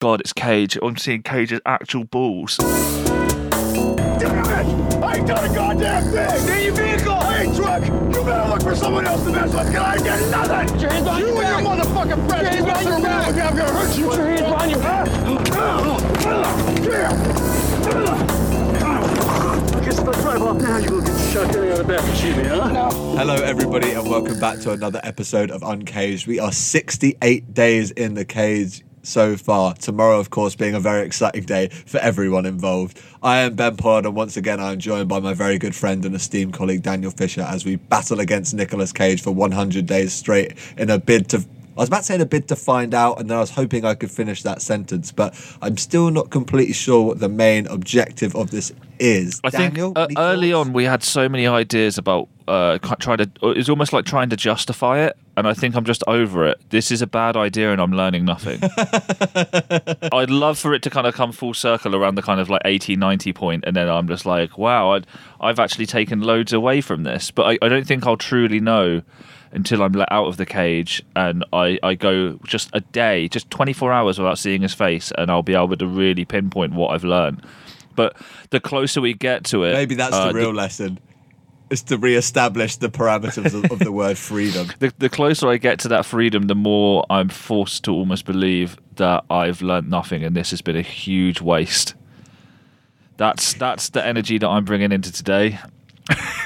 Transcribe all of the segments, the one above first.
God, it's Cage. I'm seeing Cage's actual balls. Damn it! I ain't done a goddamn thing! Get your vehicle! I ain't drunk! You better look for someone else to mess with, cause I did nothing! Put your hands on you your and your motherfucking friends! Put your hands on your back! I'm gonna hurt you! Put your hands on your back! I guess if I drive off now, you'll get shot down on the back and shoot me, huh? No. Hello, everybody, and welcome back to another episode of Uncaged. We are 68 days in the cage so far. Tomorrow, of course, being a very exciting day for everyone involved. I am Ben Pollard, and once again, I am joined by my very good friend and esteemed colleague Daniel Fisher as we battle against Nicolas Cage for 100 days straight in a bid to. I was about to say in a bid to find out, and then I was hoping I could finish that sentence, but I'm still not completely sure what the main objective of this is. I Daniel, think uh, early thoughts? on we had so many ideas about uh, trying to. It was almost like trying to justify it, and I think I'm just over it. This is a bad idea, and I'm learning nothing. I'd love for it to kind of come full circle around the kind of like 80, 90 point, and then I'm just like, wow, I'd, I've actually taken loads away from this. But I, I don't think I'll truly know until I'm let out of the cage and I, I go just a day, just 24 hours without seeing his face, and I'll be able to really pinpoint what I've learned. But the closer we get to it, Maybe that's uh, the real lesson. Is to re-establish the parameters of, of the word freedom. the, the closer I get to that freedom, the more I'm forced to almost believe that I've learnt nothing and this has been a huge waste. That's that's the energy that I'm bringing into today.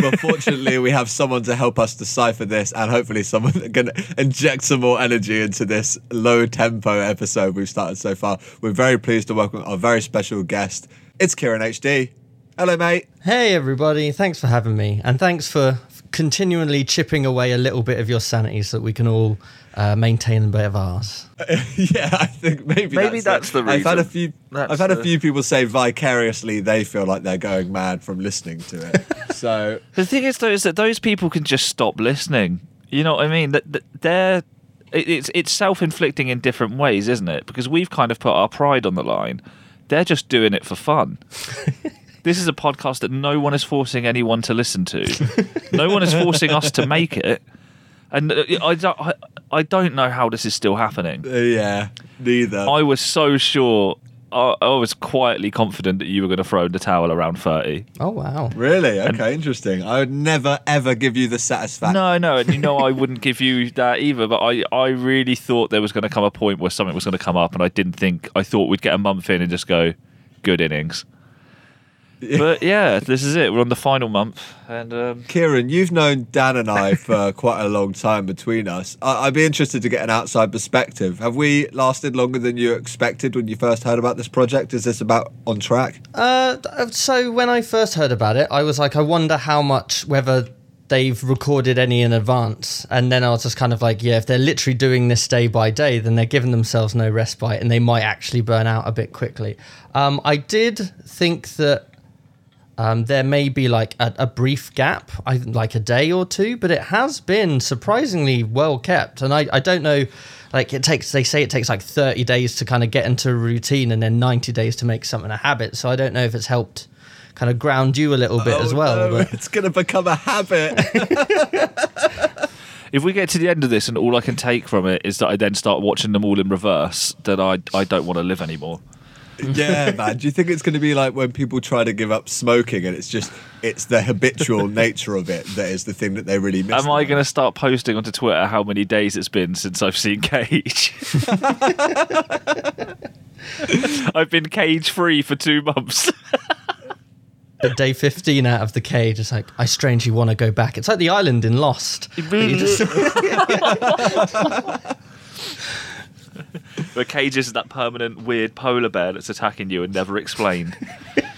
But fortunately, we have someone to help us decipher this, and hopefully, someone can inject some more energy into this low tempo episode we've started so far. We're very pleased to welcome our very special guest. It's Kieran HD. Hello, mate. Hey, everybody. Thanks for having me. And thanks for continually chipping away a little bit of your sanity so that we can all uh, maintain a bit of ours. yeah, I think maybe Maybe that's, that's the it. I've had a few. That's I've had a few people say vicariously they feel like they're going mad from listening to it. so The thing is, though, is that those people can just stop listening. You know what I mean? That, that they're it's it's self inflicting in different ways, isn't it? Because we've kind of put our pride on the line. They're just doing it for fun. this is a podcast that no one is forcing anyone to listen to. no one is forcing us to make it. And uh, I don't, I, I don't know how this is still happening. uh, yeah, neither. I was so sure. I, I was quietly confident that you were going to throw the towel around 30. Oh, wow. really? Okay, interesting. I would never ever give you the satisfaction. No, no, and you know I wouldn't give you that either. But I, I really thought there was going to come a point where something was going to come up, and I didn't think. I thought we'd get a month in and just go, good innings. But yeah, this is it. We're on the final month, and um, Kieran, you've known Dan and I for quite a long time between us. I- I'd be interested to get an outside perspective. Have we lasted longer than you expected when you first heard about this project? Is this about on track? Uh, so, when I first heard about it, I was like, I wonder how much, whether they've recorded any in advance. And then I was just kind of like, yeah, if they're literally doing this day by day, then they're giving themselves no respite and they might actually burn out a bit quickly. Um, I did think that Um, there may be like a, a brief gap, I, like a day or two, but it has been surprisingly well kept. And I, I don't know, like it takes, they say it takes like 30 days to kind of get into a routine and then 90 days to make something a habit. So I don't know if it's helped kind of ground you a little bit as Oh, well. no, But it's going to become a habit. if we get to the end of this and all I can take from it is that I then start watching them all in reverse, then I, I don't want to live anymore. Yeah, man. Do you think it's going to be like when people try to give up smoking and it's just it's the habitual nature of it that is the thing that they really miss? Am I going to start posting onto Twitter how many days it's been since I've seen Cage? I've been cage free for two months. But day 15 out of the cage, it's like, I strangely want to go back. It's like the island in Lost. Just- Where Cage is that permanent weird polar bear that's attacking you and never explained.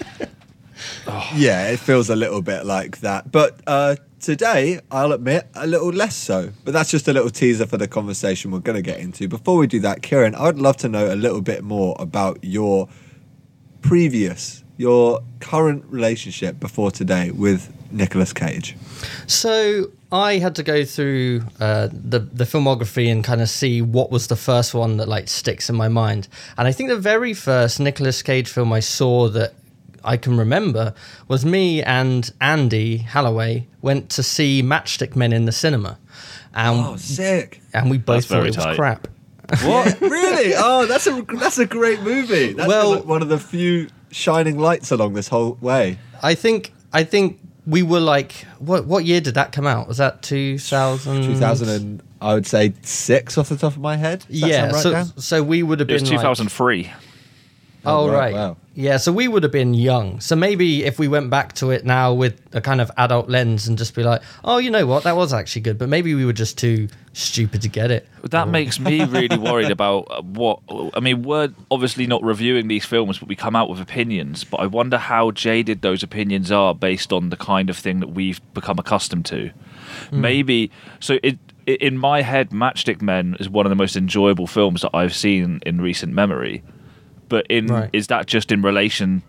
Yeah, it feels a little bit like that. But uh, today, I'll admit, a little less so. But that's just a little teaser for the conversation we're going to get into. Before we do that, Kieran, I would love to know a little bit more about your previous, your current relationship before today with Nicolas Cage. So I had to go through uh, the the filmography and kind of see what was the first one that like sticks in my mind. And I think the very first Nicolas Cage film I saw that I can remember was me and Andy Halloway went to see Matchstick Men in the cinema, and Oh, sick. and we both That's thought it was tight. crap. What? really? Oh, that's a that's a great movie. That's Well- like one of the few shining lights along this whole way. I think I think we were like what what year did that come out? Was that 2000 Two thousand and I would say six off the top of my head. Does Yeah, right, so Dan? so we would have It was been like- 2003. Oh, Oh, right, right. wow. Yeah, so we would have been young. So maybe if we went back to it now with a kind of adult lens and just be like, "Oh, you know what? That was actually good." But maybe we were just too stupid to get it. That makes me really worried about uh, what. I mean, we're obviously not reviewing these films, but we come out with opinions. But I wonder how jaded those opinions are based on the kind of thing that we've become accustomed to. Maybe so. It in my head, Matchstick Men is one of the most enjoyable films that I've seen in recent memory. But in Right. is that just in relation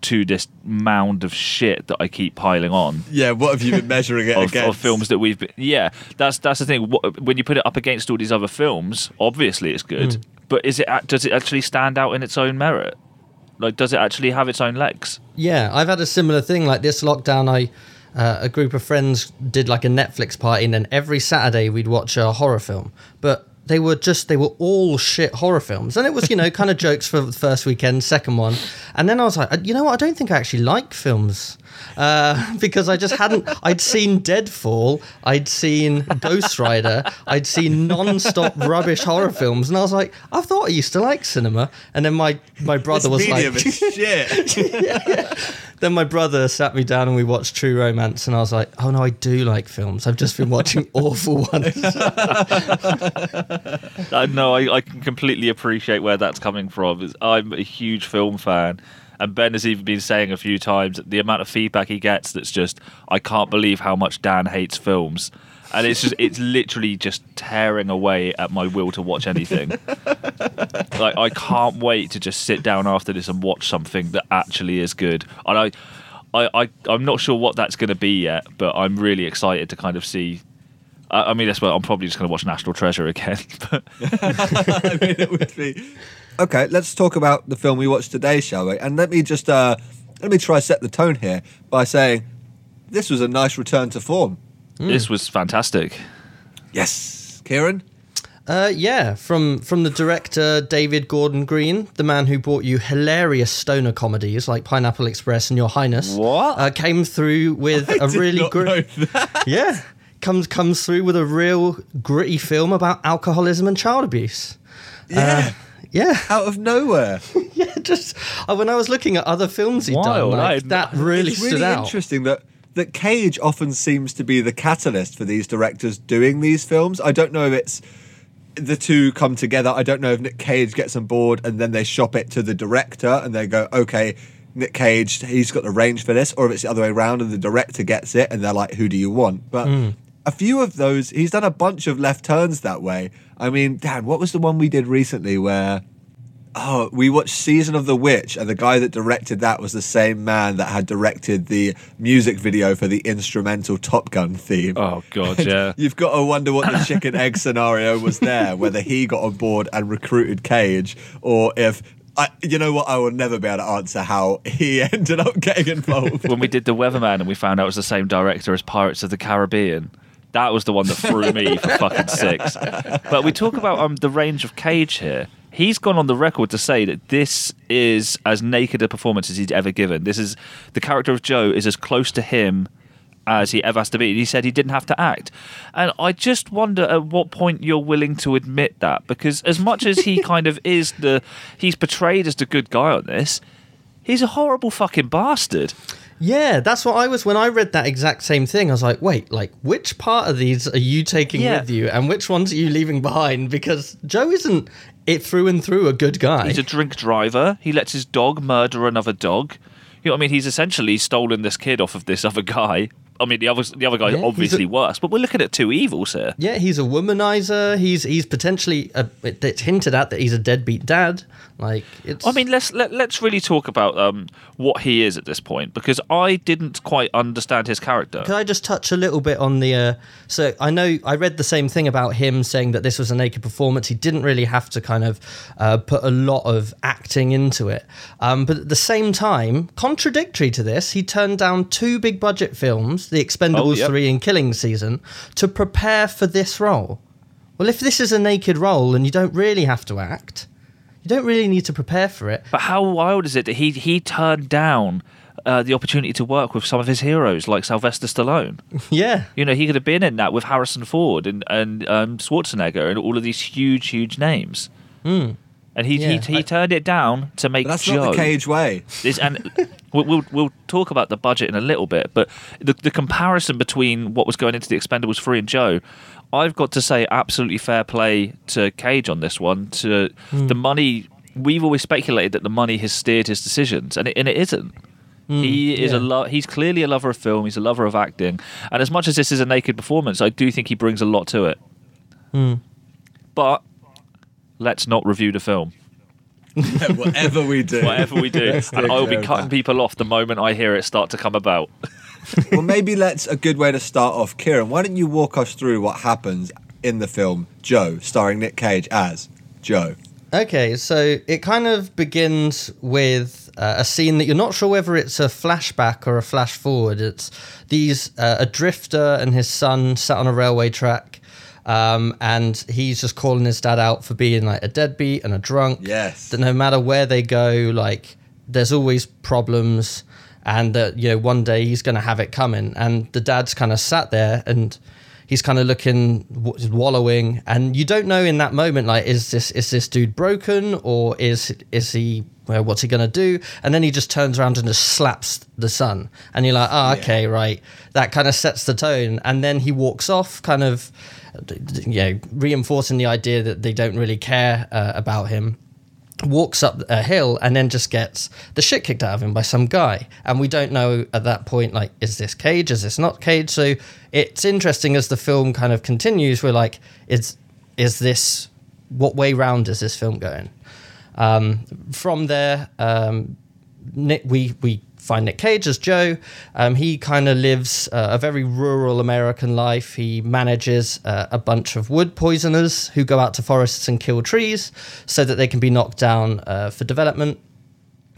to this mound of shit that I keep piling on? Yeah, what have you been measuring it of, against? of films that we've been, yeah that's that's the thing What- when you put it up against all these other films obviously it's good Hmm. but is it does it actually stand out in its own merit like does it actually have its own legs Yeah, I've had a similar thing. Like this lockdown, I uh, a group of friends did like a Netflix party, and then every Saturday we'd watch a horror film. But they were just they were all shit horror films, and it was you know kind of jokes for the first weekend, second one, and then I was like, uh, you know what? I don't think I actually like films. Uh, because I just hadn't. I'd seen Deadfall, I'd seen Ghost Rider, I'd seen non-stop rubbish horror films, and I was like, I thought I used to like cinema. And then my my brother This was medium like, is shit. then my brother sat me down and we watched True Romance, and I was like, "Oh no, I do like films. I've just been watching awful ones." I know I, I can completely appreciate where that's coming from I'm a huge film fan and Ben has even been saying a few times the amount of feedback he gets that's just I can't believe how much Dan hates films and it's just it's literally just tearing away at my will to watch anything like I can't wait to just sit down after this and watch something that actually is good. And I, I, I I'm not sure what that's going to be yet, but I'm really excited to kind of see. I I mean, that's what I'm probably just going to watch National Treasure again. But I mean, it would be. Okay, let's talk about the film we watched today, shall we? And let me just uh, let me try set the tone here by saying this was a nice return to form. this was fantastic. Yes, Kieran. uh, yeah, from from the director David Gordon Green, the man who brought you hilarious stoner comedies like Pineapple Express and Your Highness. What? uh, came through with a Did really not great. Yeah, comes comes through with a real gritty film about alcoholism and child abuse. Yeah, Yeah, out of nowhere. yeah. Just uh, when I was looking at other films he'd done, Wild, I like, that really it's stood really out. interesting that that Cage often seems to be the catalyst for these directors doing these films. I don't know if it's the two come together. I don't know if Nick Cage gets on board and then they shop it to the director and they go, okay, Nick Cage, he's got the range for this, or if it's the other way around and the director gets it and they're like, who do you want? But a few of those, he's done a bunch of left turns that way. I mean, Dan, what was the one we did recently where? Oh, we watched Season of the Witch, and the guy that directed that was the same man that had directed the music video for the instrumental Top Gun theme. Oh god, yeah. You've got to wonder what the chicken egg scenario was there, whether he got on board and recruited Cage, or if. I, you know what? I will never be able to answer how he ended up getting involved. when we did the Weatherman and we found out it was the same director as Pirates of the Caribbean. That was the one that threw me for fucking six. But we talk about um, the range of Cage here. He's gone on the record to say that this is as naked a performance as he's ever given. This is the character of Joe is as close to him as he ever has to be. He said he didn't have to act. And I just wonder at what point you're willing to admit that because as much as he kind of is the he's portrayed as the good guy on this, he's a horrible fucking bastard. Yeah, that's what I was when I read that exact same thing. I was like, wait, like which part of these are you taking Yeah. with you, and which ones are you leaving behind? Because Joe isn't it through and through a good guy. He's a drink driver. He lets his dog murder another dog. You know what I mean? He's essentially stolen this kid off of this other guy. I mean, the other the other guy's Yeah, obviously a- worse, but we're looking at two evils here. yeah, he's a womanizer. He's he's potentially a, it- it's hinted at that he's a deadbeat dad. Like it's. I mean, let's let, let's really talk about um, what he is at this point because I didn't quite understand his character. Could I just touch a little bit on the? Uh, so I know I read the same thing about him saying that this was a naked performance. He didn't really have to kind of uh, put a lot of acting into it. Um, but at the same time, contradictory to this, he turned down two big budget films, The Expendables Oh, yep. three and Killing Season, to prepare for this role. well, if this is a naked role and you don't really have to act, you don't really need to prepare for it. But how wild is it that he he turned down uh, the opportunity to work with some of his heroes like Sylvester Stallone? Yeah. You know, he could have been in that with Harrison Ford and and um, Schwarzenegger and all of these huge, huge names. And he, Yeah. he he turned it down to make that's Joe. not the cage way. This, and we'll, we'll we'll talk about the budget in a little bit, but the the comparison between what was going into the Expendables three and Joe, I've got to say, absolutely fair play to Cage on this one. To hmm. the money, we've always speculated that the money has steered his decisions, and it, and it isn't. Hmm. he is a lo- he's clearly a lover of film. He's a lover of acting, and as much as this is a naked performance, I do think he brings a lot to it. Hmm. But let's not review the film. Whatever we do. Whatever we do, and I will be cutting people off the moment I hear it start to come about. well, maybe let's a good way to start off. Kieran, why don't you walk us through what happens in the film Joe, starring Nick Cage as Joe? Okay, so it kind of begins with uh, a scene that you're not sure whether it's a flashback or a flash forward. It's these uh, a drifter and his son sat on a railway track, um, and he's just calling his dad out for being like a deadbeat and a drunk. Yes. That no matter where they go, like there's always problems, and that you know one day he's going to have it coming. And the dad's kind of sat there and he's kind of looking wallowing and you don't know in that moment like is this is this dude broken or is is he well, what's he gonna do and then he just turns around and just slaps the son and you're like oh okay right that kind of sets the tone and then he walks off kind of you know reinforcing the idea that they don't really care uh, about him walks up a hill and then just gets the shit kicked out of him by some guy. And we don't know at that point like is this cage? Is this not cage? So it's interesting as the film kind of continues. We're like is is this what way round is this film going? Um, from there um, Nick, we we find Nick Cage as Joe. Um, he kind of lives uh, a very rural American life. He manages uh, a bunch of wood poisoners who go out to forests and kill trees so that they can be knocked down uh, for development.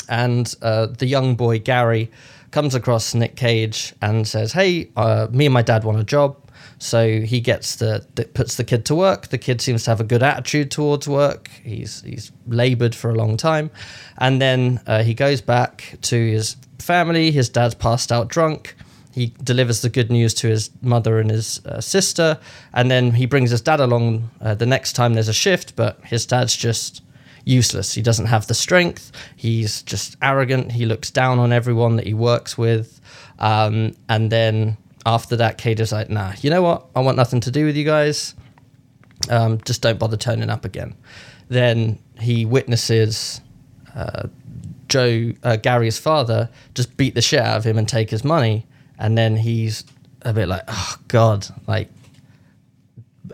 And uh, the young boy Gary comes across Nick Cage and says, "Hey, uh, me and my dad want a job." So he gets the, the puts the kid to work. The kid seems to have a good attitude towards work. He's he's laboured for a long time, and then uh, he goes back to his family. His dad's passed out drunk. He delivers the good news to his mother and his uh, sister, and then he brings his dad along uh, the next time there's a shift. But his dad's just useless. He doesn't have the strength. He's just arrogant. He looks down on everyone that he works with. Um, and then after that, Cage is like, nah, you know what? I want nothing to do with you guys. Um, just don't bother turning up again. Then he witnesses uh, Joe, uh, Gary's father, just beat the shit out of him and take his money. And then he's a bit like, oh, God. Like,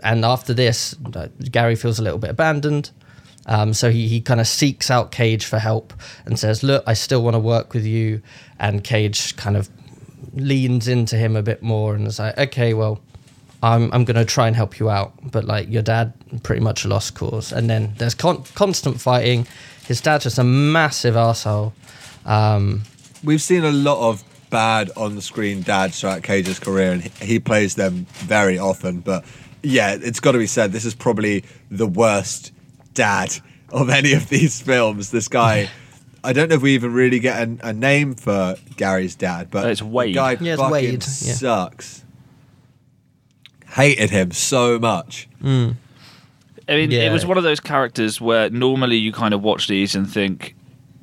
and after this, Gary feels a little bit abandoned. Um, so he, he kind of seeks out Cage for help and says, Look, I still want to work with you. And Cage kind of leans into him a bit more and is like, Okay, well, I'm, I'm going to try and help you out. But like your dad, pretty much a lost cause. And then there's con- constant fighting. His dad's just a massive asshole. Um, We've seen a lot of bad on the screen dads throughout Cage's career, and he plays them very often. But yeah, it's got to be said, this is probably the worst dad of any of these films. This guy. I don't know if we even really get a, a name for Gary's dad, but It's Wade. the guy Yeah, it's fucking Wade, yeah. sucks. Hated him so much. Mm. I mean, it was one of those characters where normally you kind of watch these and think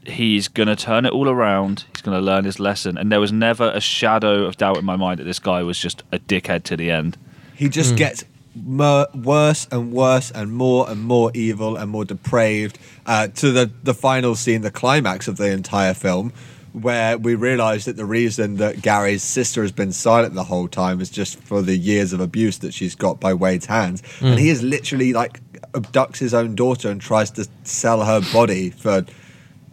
he's going to turn it all around. He's going to learn his lesson. And there was never a shadow of doubt in my mind that this guy was just a dickhead to the end. He just mm. gets mer- worse and worse and more and more evil and more depraved uh, to the, the final scene, the climax of the entire film, where we realise that the reason that Gary's sister has been silent the whole time is just for the years of abuse that she's got by Wade's hands. And he is literally like abducts his own daughter and tries to sell her body for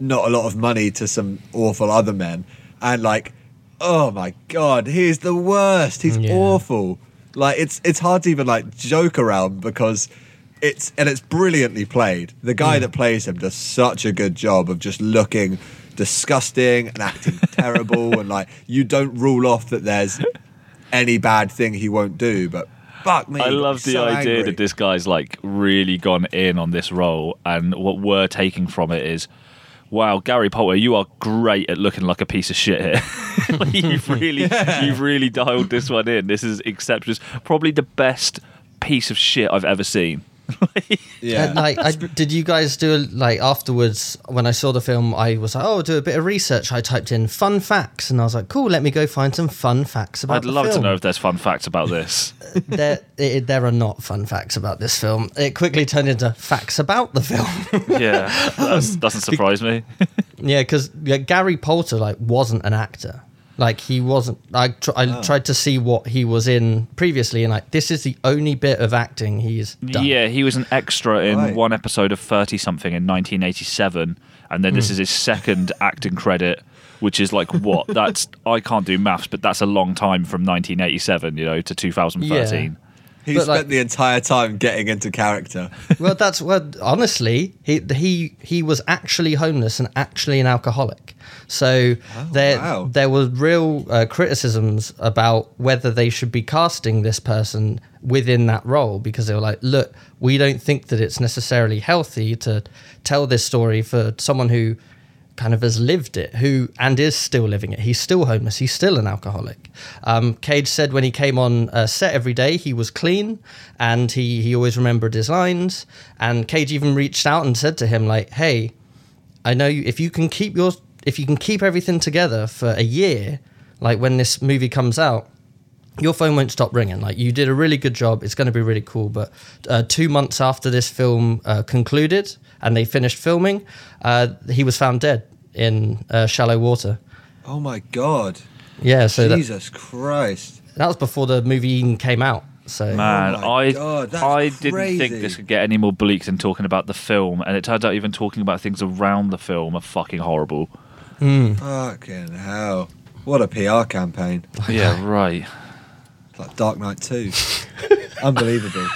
not a lot of money to some awful other men. And like, oh my god, he's the worst. He's Yeah. awful. Like it's it's hard to even like joke around because it's and it's brilliantly played. The guy that plays him does such a good job of just looking disgusting and acting terrible and like you don't rule off that there's any bad thing he won't do, but fuck me. I love the so idea angry. that this guy's like really gone in on this role, and what we're taking from it is, wow, Gary Poulter, you are great at looking like a piece of shit here. Like, you've really, you've really dialed this one in. This is exceptional. Probably the best piece of shit I've ever seen. Yeah. And, like, I, did you guys do a, like afterwards when I saw the film? I was like, oh, I'll do a bit of research. I typed in fun facts, and I was like, cool. Let me go find some fun facts about. I'd the love to know if there's fun facts about this. Uh, there, it, there are not fun facts about this film. It quickly turned into facts about the film. yeah, that um, doesn't surprise me. yeah, because Gary Poulter like wasn't an actor. Like he wasn't. I tr- I Oh. tried to see what he was in previously, and like this is the only bit of acting he's done. Yeah, he was an extra in Right. one episode of 30 something in 1987. And then this Hmm. is his second acting credit, which is like what? That's, I can't do maths, but that's a long time from 1987, you know, to 2013. He But, spent like- the entire time getting into character. well, that's what. Honestly, he he he was actually homeless and actually an alcoholic. So there wow. there were real uh, criticisms about whether they should be casting this person within that role because they were like, look, we don't think that it's necessarily healthy to tell this story for someone who kind of has lived it, who and is still living it. He's still homeless. He's still an alcoholic. Um, Cage said when he came on uh, set every day, he was clean and he he always remembered his lines. And Cage even reached out and said to him like, "Hey, I know you, if you can keep your if you can keep everything together for a year, like when this movie comes out." Your phone won't stop ringing. Like you did a really good job. It's going to be really cool. But uh, two months after this film uh, concluded and they finished filming, uh, he was found dead in uh, shallow water. Oh my god. Yeah, so that, Jesus Christ. that was before the movie even came out. So Man, Oh I God, that's I didn't think this could get any more bleak than talking about the film, and it turns out even talking about things around the film are fucking horrible. Fucking hell. What a PR campaign. Yeah, right. It's like Dark Knight 2. Unbelievable.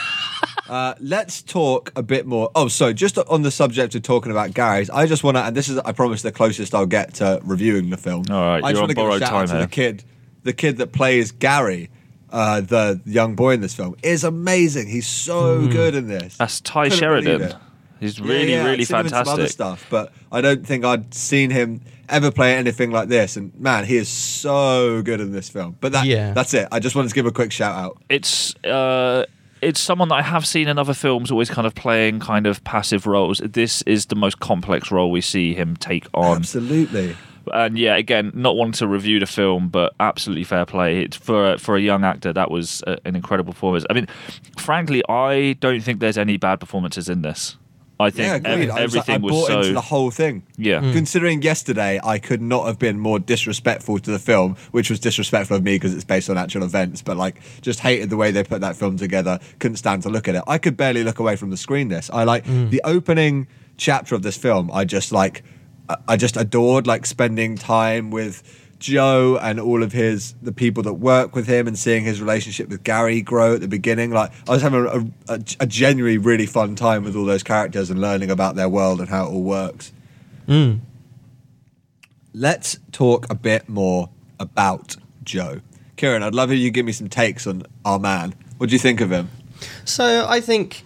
Uh, let's talk a bit more. Oh, so just on the subject of talking about Gary's, I just want to, and this is, I promise, the closest I'll get to reviewing the film. All right, I just you're want on to give a borrowed shout time out to here. the kid, the kid that plays Gary, uh, the young boy in this film, is amazing. He's so Hmm. good in this. That's Ty Couldn't Sheridan. He's really, yeah, really I've seen him in some other fantastic. stuff, but I don't think I'd seen him ever play anything like this. And man, he is so good in this film. But that, Yeah. that's it. I just wanted to give a quick shout out. it's uh it's someone that I have seen in other films always kind of playing kind of passive roles. This is the most complex role we see him take on. Absolutely. And yeah, again, not wanting to review the film, but absolutely fair play. It's for a, for a young actor that was a, an incredible performance. I mean, frankly, I don't think there's any bad performances in this. I think Yeah, ev- agreed. I was, like, I everything was, bought so into the whole thing. Yeah. Mm. Considering yesterday, I could not have been more disrespectful to the film, which was disrespectful of me because it's based on actual events. But like, just hated the way they put that film together. Couldn't stand to look at it. I could barely look away from the screen. This I like the opening chapter of this film. I just like, I- I just adored like spending time with. Joe and all of his the people that work with him and seeing his relationship with Gary grow at the beginning. Like I was having a, a, a genuinely really fun time with all those characters and learning about their world and how it all works. Let's talk a bit more about Joe. Kieran, I'd love if you give me some takes on our man. What do you think of him? So I think,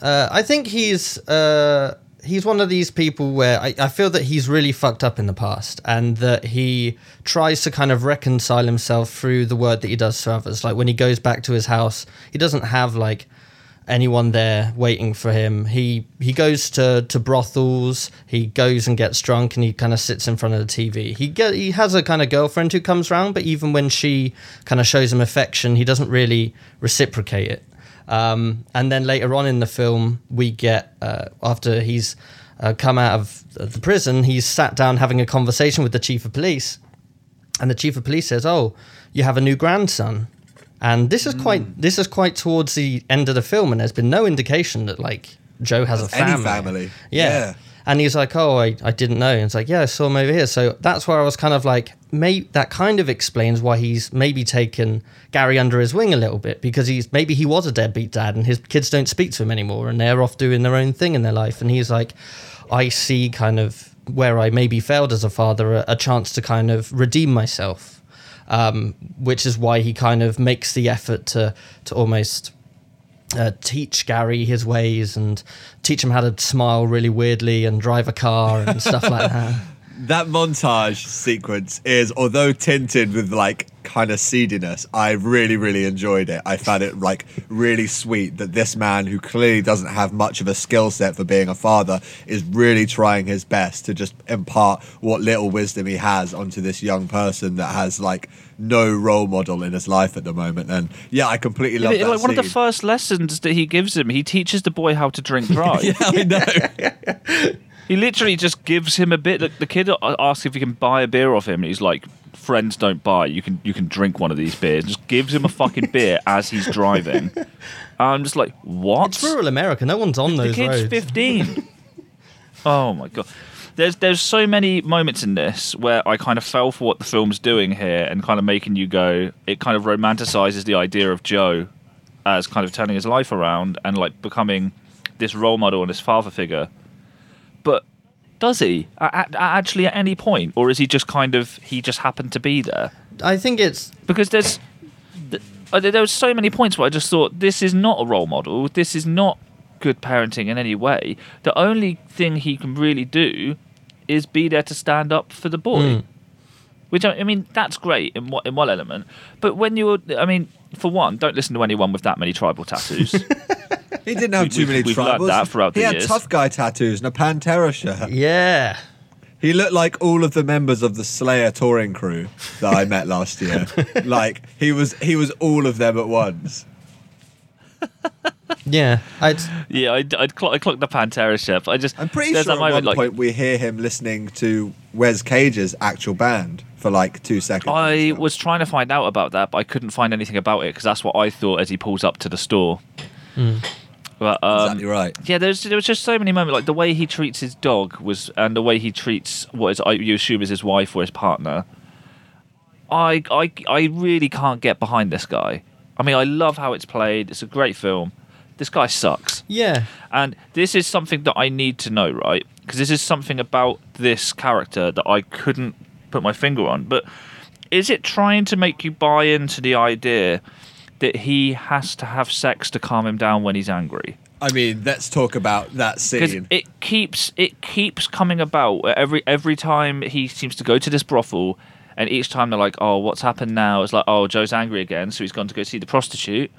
uh, I think he's uh, he's one of these people where I, I feel that he's really fucked up in the past, and that he tries to kind of reconcile himself through the word that he does to others. Like when he goes back to his house, he doesn't have like anyone there waiting for him. He he goes to, to brothels. He goes and gets drunk, and he kind of sits in front of the TV. He get he has a kind of girlfriend who comes round, but even when she kind of shows him affection, he doesn't really reciprocate it. Um, and then later on in the film, we get uh, after he's uh, come out of the prison, he's sat down having a conversation with the chief of police, and the chief of police says, "Oh, you have a new grandson." And this is quite this is quite towards the end of the film, and there's been no indication that like Joe has a Any family. family. Yeah. Yeah. And he's like, "Oh, I, I didn't know." And it's like, "Yeah, I saw him over here." So that's where I was kind of like, may that kind of explains why he's maybe taken Gary under his wing a little bit because he's maybe he was a deadbeat dad and his kids don't speak to him anymore and they're off doing their own thing in their life. And he's like, I see kind of where I maybe failed as a father a, a chance to kind of redeem myself. um, which is why he kind of makes the effort to to almost uh, teach Gary his ways and teach him how to smile really weirdly and drive a car and stuff like that. That montage sequence is, although tinted with like kind of seediness, I really, really enjoyed it. I found it like really sweet that this man, who clearly doesn't have much of a skill set for being a father, is really trying his best to just impart what little wisdom he has onto this young person that has like no role model in his life at the moment. And yeah, I completely love Yeah, that like one of the first lessons that he gives him, he teaches the boy how to drink dry. yeah, I know. He literally just gives him a bit. The, the kid asks if he can buy a beer off him, and he's like, "Friends don't buy. You can you can drink one of these beers." Just gives him a fucking beer as he's driving. I'm just like, what? It's rural America. No one's on the those kid's roads. 15. oh my god. There's there's so many moments in this where I kind of fell for what the film's doing here and kind of making you go. It kind of romanticizes the idea of Joe as kind of turning his life around and like becoming this role model and this father figure. But does he at, at, actually at any point, or is he just kind of he just happened to be there? I think it's because there's th- uh, there was so many points where I just thought this is not a role model. This is not good parenting in any way. The only thing he can really do is be there to stand up for the boy. Which I I mean, that's great in what in one element, but when you're, I mean, for one, don't listen to anyone with that many tribal tattoos. He didn't have We- too we've- many we've learned tribals. that throughout he the had years. tough guy tattoos and a Pantera shirt. yeah. He looked like all of the members of the Slayer touring crew that I met last year. like he was, he was all of them at once. Yeah, I'd, yeah, I'd, I'd, clock, I'd clock the Pantera shirt, but I just I'm pretty there's sure that at one like point we hear him listening to Wes Cage's actual band for like two seconds. I was trying to find out about that, but I couldn't find anything about it because that's what I thought as he pulls up to the store. Hmm. But um, exactly right. yeah, there's there was just so many moments like the way he treats his dog was, and the way he treats what is I- you assume is his wife or his partner. I I I really can't get behind this guy. I mean, I love how it's played. It's a great film. This guy sucks. yeah. And this is something that I need to know, right? Because this is something about this character that I couldn't put my finger on. But is it trying to make you buy into the idea that he has to have sex to calm him down when he's angry? I mean, let's talk about that Because scene. it keeps it keeps coming about every every time he seems to go to this brothel, and each time they're like, "Oh, what's happened now?" It's like, "Oh, Joe's angry again, so he's gone to go see the prostitute."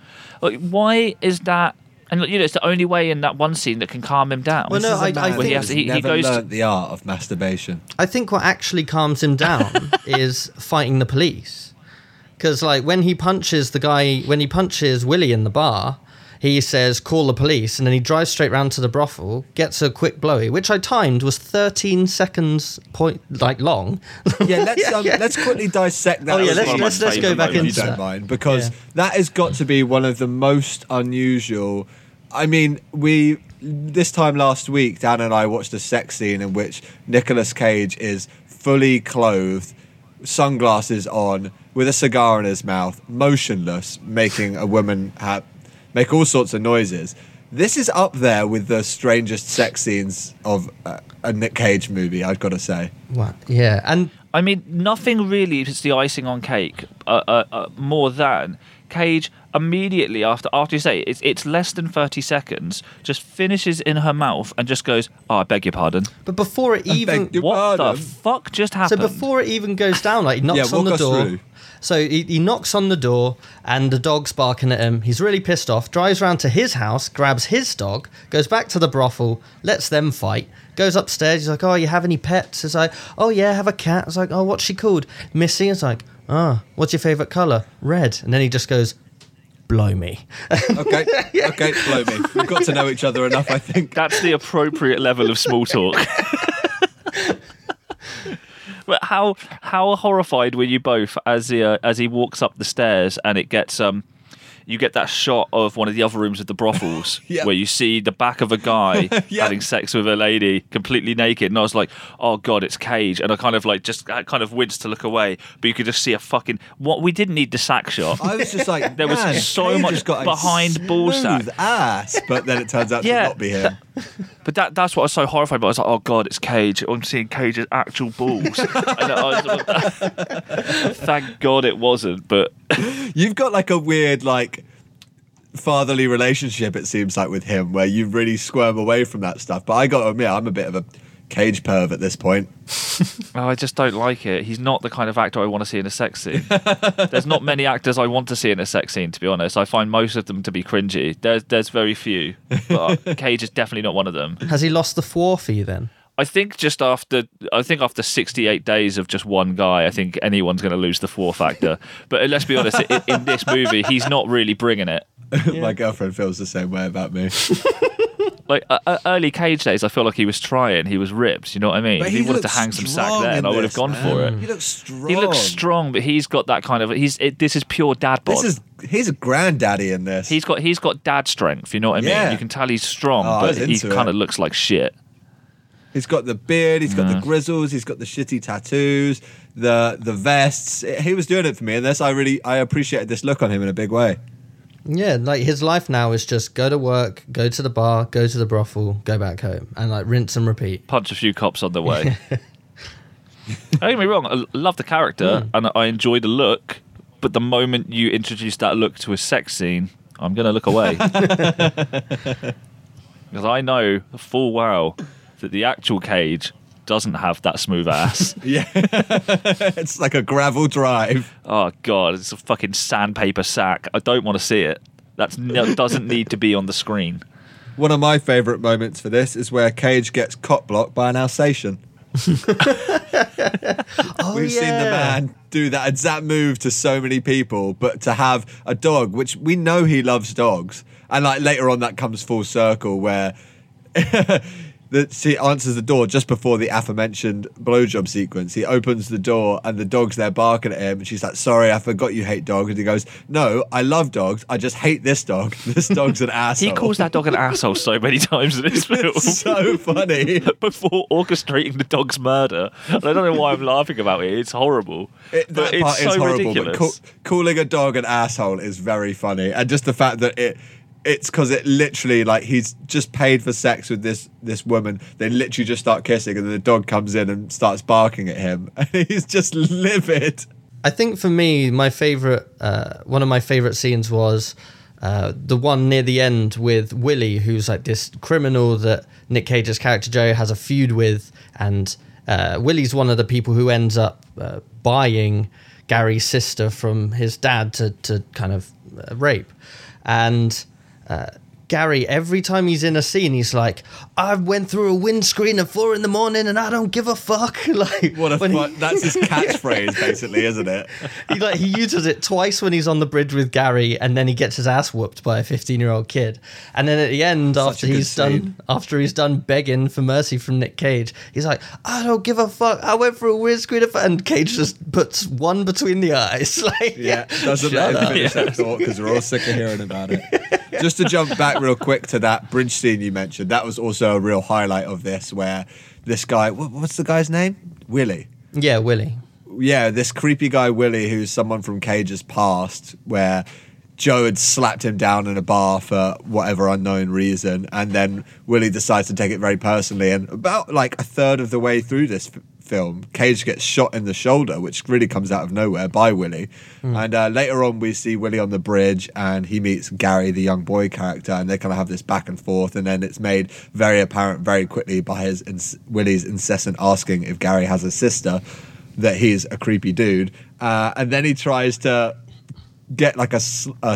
Like, why is that? And you know, it's the only way in that one scene that can calm him down. Well, no, This is a I- I man think- He has has- he- he never goes to- learned the art of masturbation. I think what actually calms him down is fighting the police. Because like when he punches the guy, when he punches Willie in the bar, he says call the police, and then he drives straight round to the brothel, gets a quick blowy, which I timed was 13 seconds point like long. Yeah, let's um, let's quickly dissect that. Oh, yeah, let's- let's- let's go back into that. mind, because Yeah. that has got to be one of the most unusual. I mean, we this time last week, Dan and I watched a sex scene in which Nicolas Cage is fully clothed, sunglasses on, with a cigar in his mouth, motionless, making a woman ha- make all sorts of noises. This is up there with the strangest sex scenes of uh, a Nick Cage movie. I've got to say. What? Yeah, and I mean, nothing really is the icing on cake. Uh, uh, uh, more than Cage immediately after after you say it, it's it's less than thirty seconds, just finishes in her mouth and just goes, "Oh, I beg your pardon." but before it even What pardon. the fuck just happened? So before it even goes down, like he knocks Yeah, on walk the us door. through. So he, he knocks on the door, and the dog's barking at him. He's really pissed off. Drives round to his house, grabs his dog, goes back to the brothel, lets them fight. Goes upstairs. He's like, "Oh, you have any pets?" It's like, "Oh yeah, I have a cat." It's like, "Oh, what's she called?" Missy. It's like, "Ah, what's your favorite color?" Red. And then he just goes, "Blow me." Okay, okay, blow me. We've got to know each other enough, I think. That's the appropriate level of small talk. but how how horrified were you both as he uh, as he walks up the stairs and it gets um you get that shot of one of the other rooms of the brothels Yeah. where you see the back of a guy Yeah. having sex with a lady completely naked and I was like oh god it's Cage and I kind of like just I kind of winced to look away but you could just see a fucking what we didn't need the sack shot I was just like, There was so Cage much got behind ball sack. ass, but then it turns out to not be him. that- But that that's what I was so horrified by. I was like, oh god, it's Cage. I'm seeing Cage's actual balls. was, thank God it wasn't. But You've got like a weird like fatherly relationship. It seems like with him, where you really squirm away from that stuff. But I got to admit, I'm a bit of a cage perv at this point. oh, I just don't like it. He's not the kind of actor I want to see in a sex scene. there's not many actors I want to see in a sex scene. To be honest, I find most of them to be cringy. There's there's very few, but Cage is definitely not one of them. Has he lost the four for you then? I think just after I think after 68 days of just one guy, I think anyone's going to lose the four factor. but uh, let's be honest, in, in this movie, he's not really bringing it. My girlfriend feels the same way about me. Like uh, early Cage days, I feel like he was trying. He was ripped. You know what I mean? But if he, he wanted to hang some sack then, I would have gone for it. He looks strong. He looks strong, but he's got that kind of. He's it, this is pure dad bod. This is he's a granddaddy in this. He's got he's got dad strength. You know what I mean? Yeah. You can tell he's strong, Oh, but he kind of looks like shit. He's got the beard, he's got the grizzles, he's got the shitty tattoos, the the vests. He was doing it for me, and this I really I appreciated this look on him in a big way. Yeah, like his life now is just go to work, go to the bar, go to the brothel, go back home, and like rinse and repeat. Punch a few cops on the way. Don't get me wrong. I love the character Hmm. and I enjoy the look, but the moment you introduce that look to a sex scene, I'm gonna look away because I know full well that the actual Cage doesn't have that smooth ass. Yeah, it's like a gravel drive. oh god, it's a fucking sandpaper sack. I don't want to see it. That's no, doesn't need to be on the screen. One of my favourite moments for this is where Cage gets cop blocked by an Alsatian. Oh, We've seen the man do that exact move to so many people, but to have a dog, which we know he loves dogs, and like later on that comes full circle where that she answers the door just before the aforementioned blowjob sequence. He opens the door and the dog's there barking at him, and she's like, "Sorry, I forgot you hate dogs." And he goes, "No, I love dogs. I just hate this dog. This dog's an asshole." He calls that dog an asshole so many times in this film. It's so funny. before orchestrating the dog's murder. And I don't know why I'm laughing about it. It's horrible. It, but that it's part so is horrible, ridiculous. but call, calling a dog an asshole is very funny, and just the fact that it. It's because it literally like he's just paid for sex with this this woman. They literally just start kissing, and then the dog comes in and starts barking at him, and he's just livid. I think for me, my favorite, uh, one of my favorite scenes was uh, the one near the end with Willie, who's like this criminal that Nick Cage's character Joe has a feud with, and uh, Willie's one of the people who ends up uh, buying Gary's sister from his dad to to kind of uh, rape, and. Uh, Gary, every time he's in a scene, he's like, "I went through a windscreen at four in the morning, and I don't give a fuck." like, What a when he- that's his catchphrase, basically, isn't it? he like he uses it twice when he's on the bridge with Gary, and then he gets his ass whooped by a fifteen-year-old kid. And then at the end, Such after he's done, after he's done begging for mercy from Nick Cage, he's like, "I don't give a fuck. I went for a windscreen," of-" and Cage just puts one between the eyes. Like, Yeah, doesn't shut let him up. finish that thought because we're all sick of hearing about it. Just to jump back real quick to that bridge scene you mentioned, that was also a real highlight of this, where this guy, what, what's the guy's name? Willie. Yeah, Willie. Yeah, this creepy guy Willie, who's someone from Cage's past, where Joe had slapped him down in a bar for whatever unknown reason, and then Willie decides to take it very personally. And about like a third of the way through this film, Cage gets shot in the shoulder, which really comes out of nowhere by Willie. And uh, later on, we see Willie on the bridge, and he meets Gary, the young boy character, and they kind of have this back and forth. And then it's made very apparent very quickly by his ins- Willie's incessant asking if Gary has a sister that he's a creepy dude. Uh, and then he tries to get like a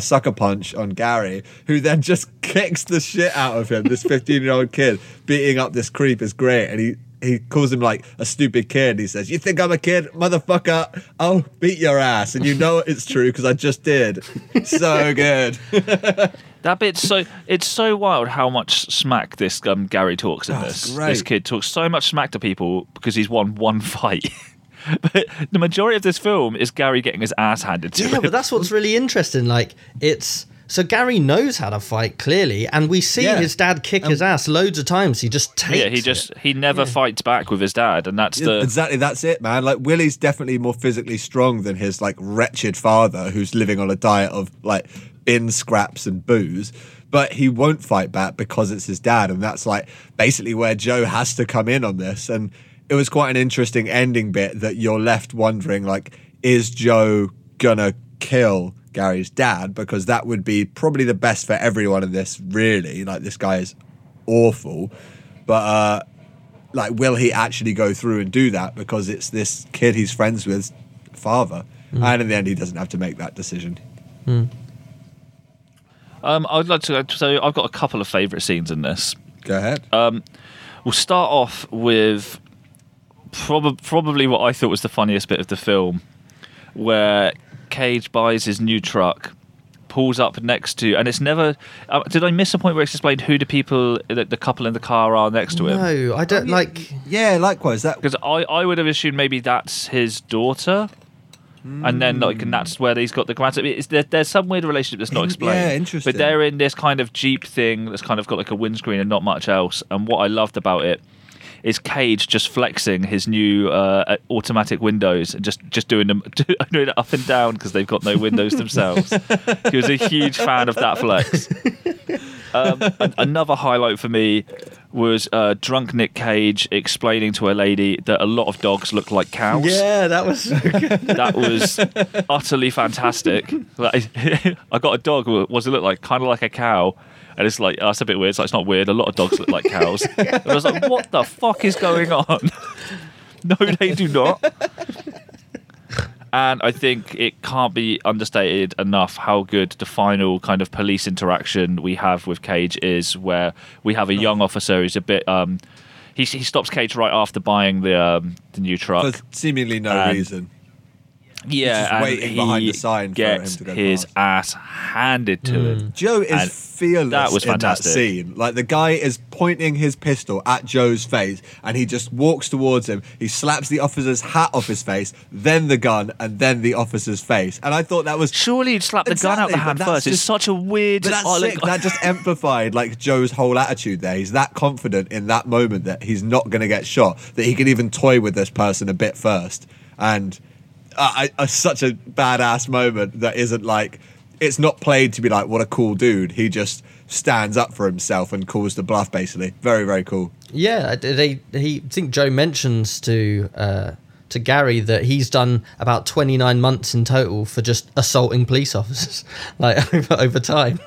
sucker punch on Gary, who then just kicks the shit out of him. This 15 year old kid beating up this creep is great. And he, he calls him like a stupid kid. He says, You think I'm a kid? Motherfucker, I'll beat your ass. And you know it's true because I just did. So good. That bit's so it's so wild how much smack this um, Gary talks in Oh, this. great. This kid talks so much smack to people because he's won one fight. but the majority of this film is Gary getting his ass handed to Yeah, him. but that's what's really interesting. Like, it's So Gary knows how to fight clearly, and we see Yeah. his dad kick um, his ass loads of times. He just takes. yeah, he it. just he never fights back with his dad, and that's the exactly that's it, man. Like Willie's definitely more physically strong than his like wretched father, who's living on a diet of like bin scraps and booze. But he won't fight back because it's his dad, and that's like basically where Joe has to come in on this. And it was quite an interesting ending bit that you're left wondering, like, is Joe gonna kill Gary's dad? Because that would be probably the best for everyone in this. Really, like this guy is awful, but. uh like will he actually go through and do that because it's this kid he's friends with father and in the end he doesn't have to make that decision um. I'd like to. So I've got a couple of favourite scenes in this. go ahead We'll start off with prob- probably what I thought was the funniest bit of the film, where Cage buys his new truck, pulls up next to, and it's never. Uh, did I miss a point where it's explained who the people, the, the couple in the car are next to him? No, I don't like. yeah likewise that Because I, I would have assumed maybe that's his daughter. And then, like, and that's where he's got the grandson. It's, there, there's some weird relationship that's not In- explained. yeah, interesting. But they're in this kind of jeep thing that's kind of got like a windscreen and not much else. And what I loved about it is Cage just flexing his new uh, automatic windows and just just doing them doing it up and down because they've got no windows themselves. he was a huge fan of that flex. Um, another highlight for me was uh, drunk Nick Cage explaining to a lady that a lot of dogs look like cows. Yeah, that was. That was utterly fantastic. Like, I got a dog. What does it look like? Kind of like a cow. And it's like, oh, that's a bit weird. It's like, it's not weird. A lot of dogs look like cows. And I was like, what the fuck is going on? no, they do not. And I think it can't be understated enough how good the final kind of police interaction we have with Cage is, where we have a young officer who's a bit. Um, he, he stops Cage right after buying the um, the new truck. for seemingly no And- reason Yeah, just and waiting he behind the sign for him to go his past. ass handed to him. Mm. Joe is And fearless that was in fantastic. that scene. Like the guy is pointing his pistol at Joe's face, and he just walks towards him. He slaps the officer's hat off his face, then the gun, and then the officer's face. And I thought that was Surely you'd slap the gun out Exactly, the but hand that's first. It's such a weird. But that's oh, sick. That just amplified like Joe's whole attitude there. He's that confident in that moment that he's not going to get shot, that he can even toy with this person a bit first. And uh, I, I, such a badass moment that isn't like, it's not played to be like, what a cool dude. He just stands up for himself and calls the bluff, basically. Very, very cool. Yeah, they he I think Joe mentions to uh, to Gary that he's done about 29 months in total for just assaulting police officers like over, over time.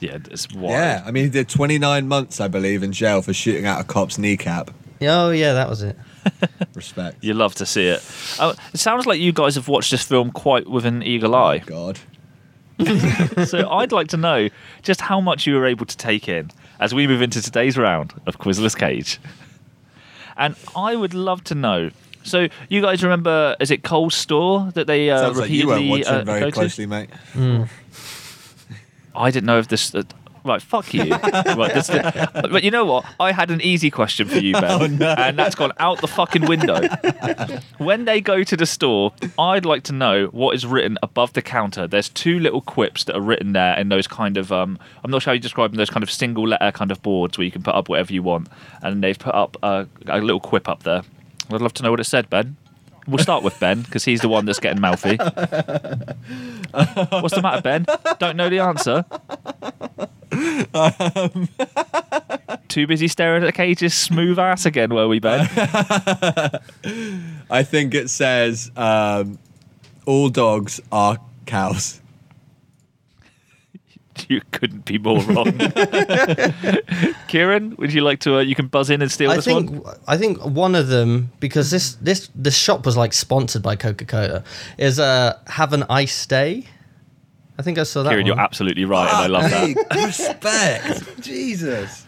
yeah, it's wild. Yeah. I mean, he did 29 months, I believe, in jail for shooting out a cop's kneecap. oh yeah, that was it. Respect. You love to see it. Oh, it sounds like you guys have watched this film quite with an eagle eye. God. so I'd like to know just how much you were able to take in as we move into today's round of Quizless Cage. And I would love to know. So you guys remember? Is it Cole's store that they uh, Sounds like you weren't watching uh, very go to? closely, mate. I didn't know if this. Uh, right, fuck you. right, this, but you know what? I had an easy question for you, Ben, and that's gone out the fucking window. when they go to the store, I'd like to know what is written above the counter. There's two little quips that are written there in those kind of. Um, I'm not sure how you describe them. Those kind of single letter kind of boards where you can put up whatever you want, and they've put up a, a little quip up there. I'd love to know what it said, Ben. We'll start with Ben because he's the one that's getting mouthy. What's the matter, Ben? Don't know the answer. Too busy staring at the Cage's smooth ass again, were we, Ben? I think it says um, all dogs are cows. You couldn't be more wrong. Kieran, would you like to? Uh, you can buzz in and steal I this think one. I think one of them because this this this shop was like sponsored by Coca Cola is uh have an ice day. I think I saw that. Kieran, one. you're absolutely right, and I love that. Respect. Jesus.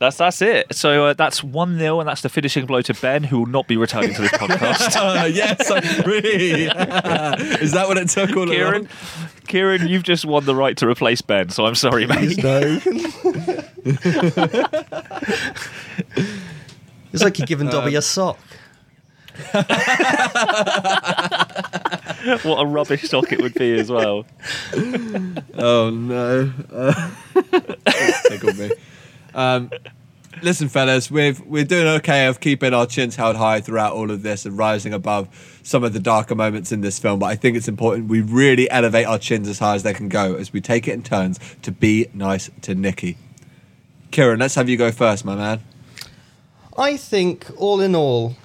That's that's it. So uh, that's one 0 and that's the finishing blow to Ben, who will not be returning to this podcast. Uh, yes, I agree. Is that what it took all Kieran, along? Kieran, you've just won the right to replace Ben. So I'm sorry, mate. No. It's like you're giving Dobby a sock. what a rubbish stock it would be as well. Oh no, uh, tickled me. Um, listen, fellas, we've we're doing okay of keeping our chins held high throughout all of this and rising above some of the darker moments in this film. But I think it's important we really elevate our chins as high as they can go as we take it in turns to be nice to Nikki. Kieran, let's have you go first, my man. I think, all in all,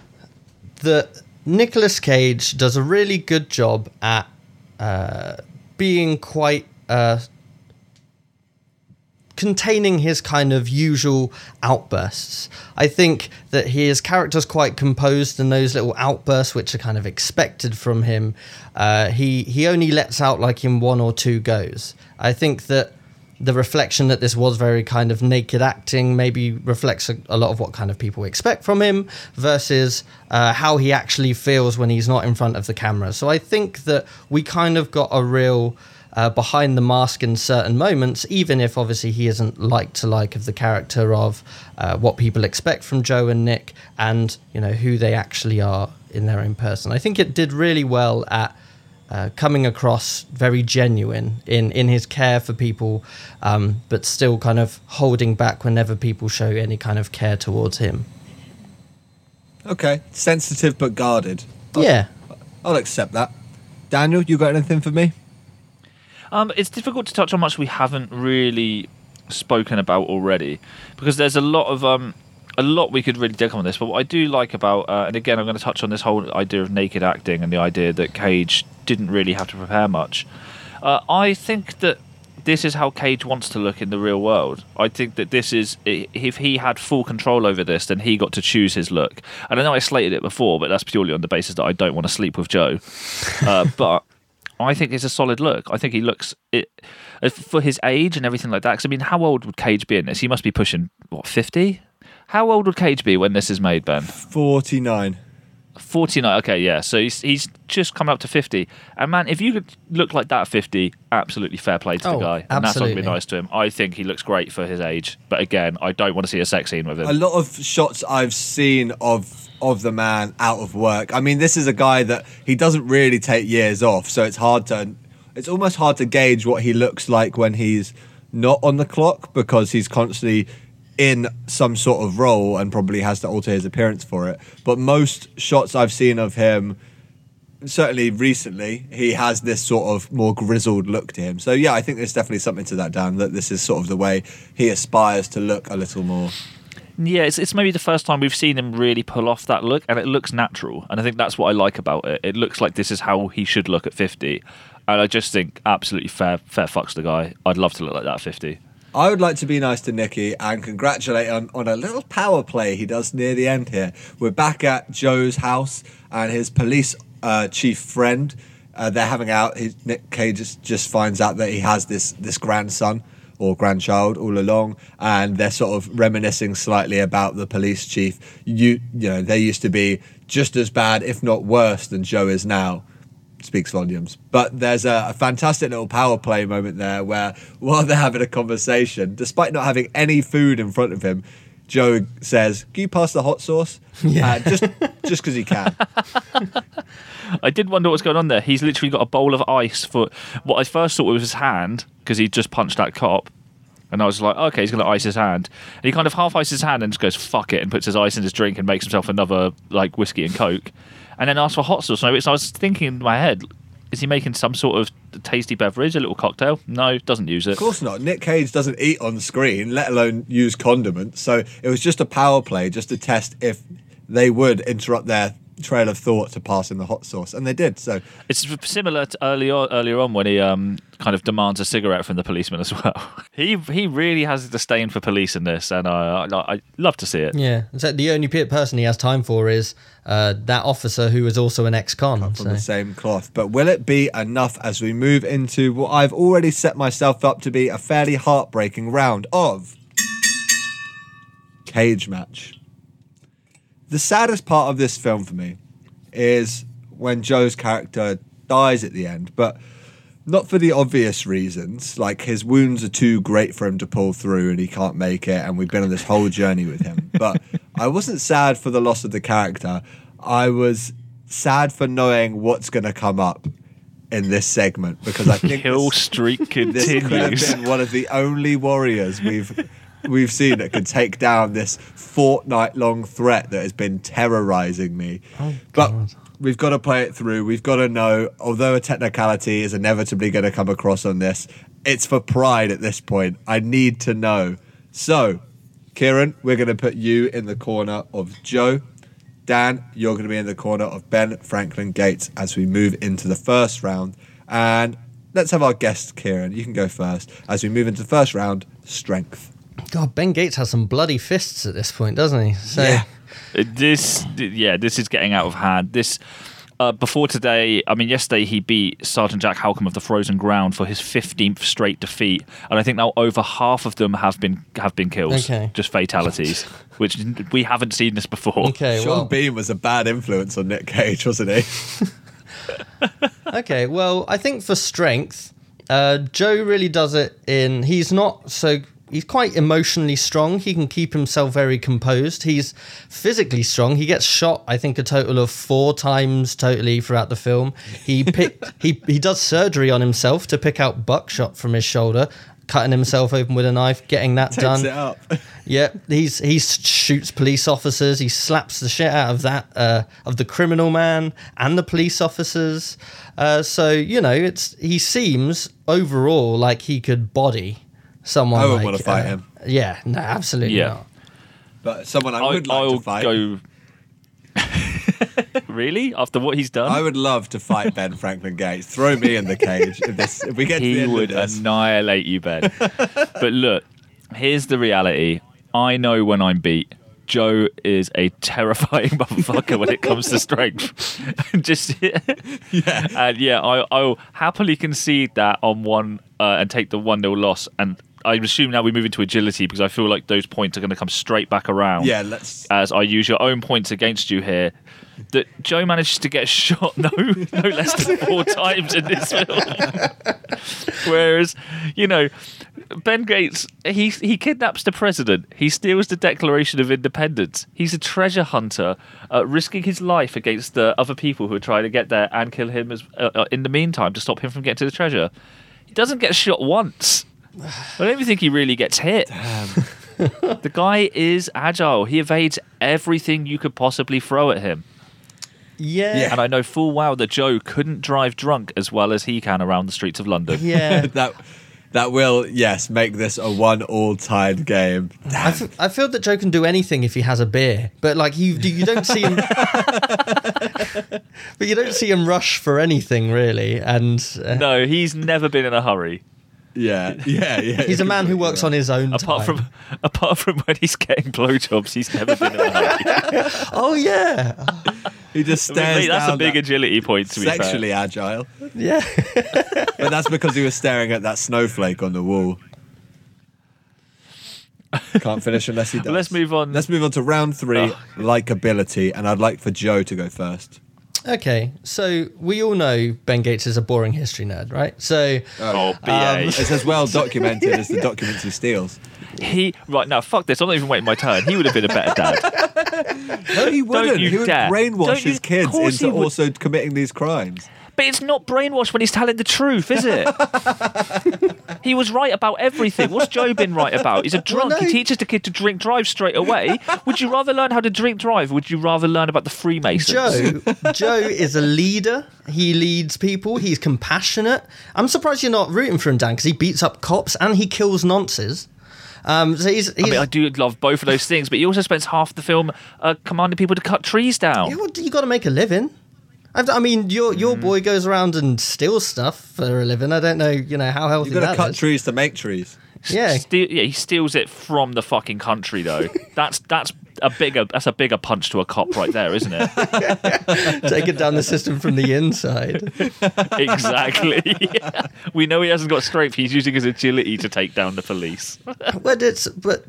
that Nicolas Cage does a really good job at uh, being quite uh, containing his kind of usual outbursts. I think that his character's quite composed, and those little outbursts, which are kind of expected from him, uh, he he only lets out like in one or two goes. I think that the reflection that this was very kind of naked acting maybe reflects a, a lot of what kind of people expect from him versus uh, how he actually feels when he's not in front of the camera. So I think that we kind of got a real uh, behind the mask in certain moments, even if obviously he isn't like to like of the character of uh, what people expect from Joe and Nick and you know who they actually are in their own person. I think it did really well at uh, coming across very genuine in, in his care for people, um, but still kind of holding back whenever people show any kind of care towards him. Okay, sensitive but guarded. Yeah. I'll accept that. Daniel, you got anything for me? Um, it's difficult to touch on much we haven't really spoken about already because there's a lot of um, a lot we could really dig on this. But what I do like about, uh, and again, I'm going to touch on this whole idea of naked acting and the idea that Cage didn't really have to prepare much. Uh, I think that this is how Cage wants to look in the real world. I think that this is if he had full control over this, then he got to choose his look. And I know I slated it before, but that's purely on the basis that I don't want to sleep with Joe. Uh, but I think it's a solid look. I think he looks it uh, for his age and everything like that. Because I mean, how old would Cage be in this? He must be pushing what fifty. How old would Cage be when this is made, Ben? 49. 49. Okay, yeah. So he's, he's just come up to 50. And man, if you could look like that at 50, absolutely fair play to Oh, the guy. And that's not going to be nice to him. I think he looks great for his age. But again, I don't want to see a sex scene with him. a lot of shots I've seen of of the man out of work. I mean, this is a guy that he doesn't really take years off, so it's hard to it's almost hard to gauge what he looks like when he's not on the clock because he's constantly in some sort of role and probably has to alter his appearance for it. But most shots I've seen of him certainly recently he has this sort of more grizzled look to him. So yeah, I think there's definitely something to that Dan that this is sort of the way he aspires to look a little more. Yeah, it's, it's maybe the first time we've seen him really pull off that look, and it looks natural. And I think that's what I like about it. It looks like this is how he should look at 50. And I just think absolutely fair, fair fucks the guy. I'd love to look like that at 50. I would like to be nice to Nicky and congratulate him on a little power play he does near the end here. We're back at Joe's house and his police uh, chief friend. Uh, they're having out. He, Nick Cage just, just finds out that he has this this grandson or grandchild all along, and they're sort of reminiscing slightly about the police chief. You you know they used to be just as bad, if not worse, than Joe is now speaks volumes. But there's a, a fantastic little power play moment there where while they're having a conversation, despite not having any food in front of him, Joe says, "Can you pass the hot sauce?" Yeah, uh, just just because he can. I did wonder what's going on there. He's literally got a bowl of ice for what I first thought was his hand because he just punched that cop. And I was like, okay, he's going to ice his hand. And he kind of half ices his hand and just goes, fuck it, and puts his ice in his drink and makes himself another, like, whiskey and coke. And then asks for hot sauce. So I was thinking in my head, is he making some sort of tasty beverage, a little cocktail? No, doesn't use it. Of course not. Nick Cage doesn't eat on screen, let alone use condiments. So it was just a power play, just to test if they would interrupt their trail of thought to pass in the hot sauce, and they did. So It's similar to earlier earlier on when he um, kind of demands a cigarette from the policeman as well. he he really has a disdain for police in this, and uh, I, I love to see it. Yeah. So the only person he has time for is uh, that officer who is also an ex-con. from So. the same cloth. But will it be enough as we move into what I've already set myself up to be a fairly heartbreaking round of cage match? The saddest part of this film for me is when Joe's character dies at the end, but not for the obvious reasons. Like his wounds are too great for him to pull through and he can't make it, and we've been on this whole journey with him. But I wasn't sad for the loss of the character. I was sad for knowing what's going to come up. in this segment because I think Kill this, streak this could have continues. been one of the only warriors we've we've seen that could take down this fortnight long threat that has been terrorizing me. Oh, but we've got to play it through. We've got to know, although a technicality is inevitably going to come across on this, it's for pride at this point. I need to know. So, Kieran, we're going to put you in the corner of Joe. Dan, you're going to be in the corner of Ben Franklin Gates as we move into the first round. And let's have our guest, Kieran. You can go first. As we move into the first round, strength. God, Ben Gates has some bloody fists at this point, doesn't he? So, Yeah. This, yeah, this is getting out of hand. This. Uh, before today, I mean, yesterday he beat Sergeant Jack Halcombe of the Frozen Ground for his 15th straight defeat, and I think now over half of them have been have been kills, Okay. just fatalities, which we haven't seen this before. Okay, Sean well, Bean was a bad influence on Nick Cage, wasn't he? okay, well, I think for strength, uh, Joe really does it in. He's not so. He's quite emotionally strong. He can keep himself very composed. He's physically strong. He gets shot, I think, a total of four times totally throughout the film. He pick, he he does surgery on himself to pick out buckshot from his shoulder, cutting himself open with a knife, getting that Takes done. it up. Yeah, he's he shoots police officers. He slaps the shit out of that uh, of the criminal man and the police officers. Uh, so you know, it's he seems overall like he could body someone. I wouldn't like, wanna fight uh, him. Yeah, no, absolutely Yeah. not. But someone I I, would like I'll to fight. go. really? After what he's done? I would love to fight Ben Franklin Gates. Throw me in the cage. If, this, if we get to he would this. annihilate you, Ben. but look, here's the reality. I know when I'm beat. Joe is a terrifying motherfucker when it comes to strength. Just yeah. and yeah, I I'll happily concede that on one uh, and take the one 0 loss. And I assume now we move into agility because I feel like those points are going to come straight back around. Yeah, let's. As I use your own points against you here, that Joe managed to get shot no no less than four times in this film. Whereas, you know, Ben Gates he he kidnaps the president. He steals the Declaration of Independence. He's a treasure hunter, uh, risking his life against the other people who are trying to get there and kill him as uh, uh, in the meantime to stop him from getting to the treasure. He doesn't get shot once. I don't even think he really gets hit. the guy is agile. He evades everything you could possibly throw at him. Yeah, Yeah. And I know full well that Joe couldn't drive drunk as well as he can around the streets of London. yeah. that that will yes make this a one all tied game. I, f- I feel that Joe can do anything if he has a beer, but like you, you don't see him. but you don't see him rush for anything really, and uh, No, he's never been in a hurry. Yeah, yeah, yeah. he's a man who works on his own. Apart time. from apart from when he's getting blowjobs, he's never been in a hurry. oh yeah, he just I mean, stares mate, that's a big that- agility point to be fair. sexually agile. yeah. But that's because he was staring at that snowflake on the wall. Can't finish unless he does. Well, let's move on. Let's move on to round three, Ugh. likability, and I'd like for Joe to go first. Okay, so we all know Ben Gates is a boring history nerd, right? So Oh, BA. Um, It's as well documented as the documents he steals. he right now, fuck this. I'm not even waiting my turn. He would have been a better dad. No, he wouldn't. you He would dare. brainwash you- his kids into also committing these crimes. But it's not brainwashed when he's telling the truth, is it? he was right about everything. What's Joe been right about? He's a drunk. no. He teaches the kid to drink drive straight away. Would you rather learn how to drink drive? Would you rather learn about the Freemasons? Joe, Joe is a leader. He leads people. He's compassionate. I'm surprised you're not rooting for him, Dan, because he beats up cops and he kills nonces. Um, so he's, he's I mean, I do love both of those things, but he also spends half the film uh, commanding people to cut trees down. Yeah, well, you got to make a living. I, I mean, your Mm. your boy goes around and steals stuff for a living. I don't know, you know, how healthy You've got to cut is. trees to make trees. Yeah, Ste- yeah, he steals it from the fucking country, though. that's that's a bigger that's a bigger punch to a cop right there, isn't it? take it down the system from the inside. exactly. Yeah. We know he hasn't got strength. He's using his agility to take down the police. but it's but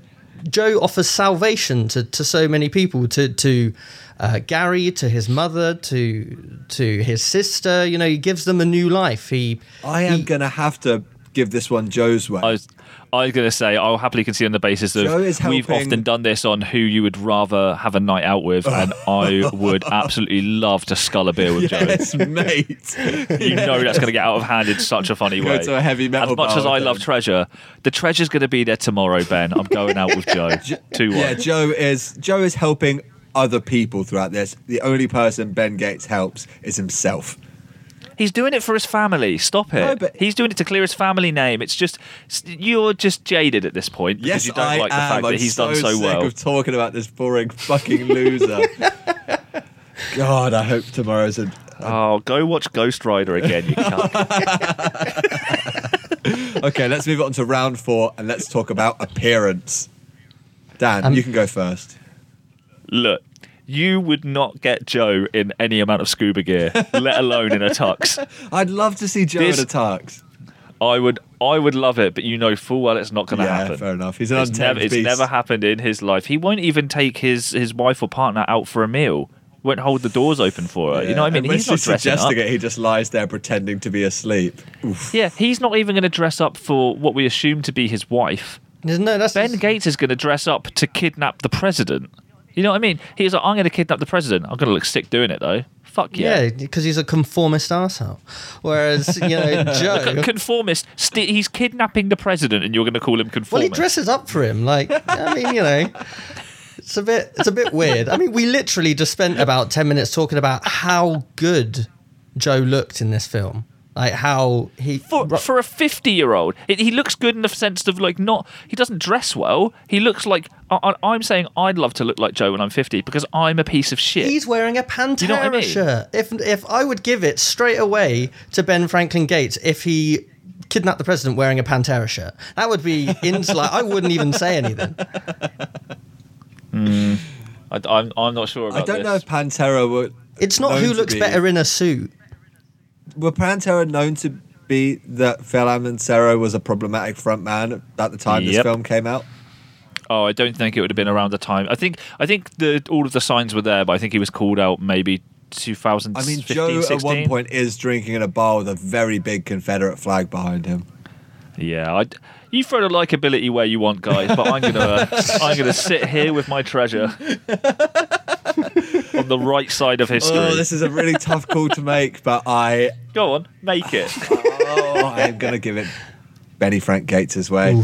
Joe offers salvation to, to so many people to to uh, Gary to his mother to to his sister. You know, he gives them a new life. He I am going to have to give this one Joe's way. I was, I was going to say I'll happily concede on the basis of Joe we've often done this on who you would rather have a night out with, and I would absolutely love to scull a beer with Yes, mate. Joe. You know that's going to get out of hand in such a funny Go way. to a heavy metal As much as I love him. Treasure, the Treasure's going to be there tomorrow, Ben. I'm going out with Joe. Two one. Yeah, Joe is Joe is helping other people throughout this. The only person Ben Gates helps is himself. He's doing it for his family. Stop it. No, but- He's doing it to clear his family name. It's just you're just jaded at this point because Yes, you don't I like the fact I'm that he's so done so sick well. of talking about this boring fucking loser. God, I hope tomorrow's a. Oh, go watch Ghost Rider again, you cunt. Okay, let's move on to round four and let's talk about appearance. Dan, Um, you can go first. Look, you would not get Joe in any amount of scuba gear, let alone in a tux. I'd love to see Joe This- in a tux. I would, I would love it, but you know full well it's not going to Yeah, happen. fair enough. He's an It's, untamed never, it's beast. never happened in his life. He won't even take his his wife or partner out for a meal. Won't hold the doors open for her. You know what I mean? And when He's not she's dressing up. suggesting it, he just lies there pretending to be asleep. Oof. Yeah, he's not even going to dress up for what we assume to be his wife. No, that's Ben Gates is going to dress up to kidnap the president. You know what I mean? He's like, I'm going to kidnap the president. I'm going to look sick doing it though. Fuck yeah. Yeah, because he's a conformist arsehole. Whereas, you know, Joe. Conformist. St- he's kidnapping the president, and you're going to call him conformist. Well, he dresses up for him. Like, I mean, you know, it's a bit, it's a bit weird. I mean, we literally just spent about ten minutes talking about how good Joe looked in this film. Like how he for for a 50 year old, he looks good in the sense of like not. He doesn't dress well. He looks like. I, I- I'm saying I'd love to look like Joe when I'm 50 because I'm a piece of shit. He's wearing a Pantera You know what I mean? shirt. If if I would give it straight away to Ben Franklin Gates if he kidnapped the president wearing a Pantera shirt, that would be in like I wouldn't even say anything. Hmm. I, am I'm not sure about I don't this. know if Pantera were. It's not who looks be- better in a suit. Were Pantera known to be that Phil Anselmo was a problematic frontman at the time this film came out? Oh, I don't think it would have been around the time. I think I think the all of the signs were there, but I think he was called out maybe 2015, I mean, Joe 16. at one point is drinking in a bar with a very big Confederate flag behind him. Yeah, I, you throw the likability where you want, guys, but I'm gonna I'm gonna sit here with my treasure on the right side of history. Oh, this is a really tough call to make, but I, Go on, make it. oh, I'm gonna give it Benny Frank Gates' way.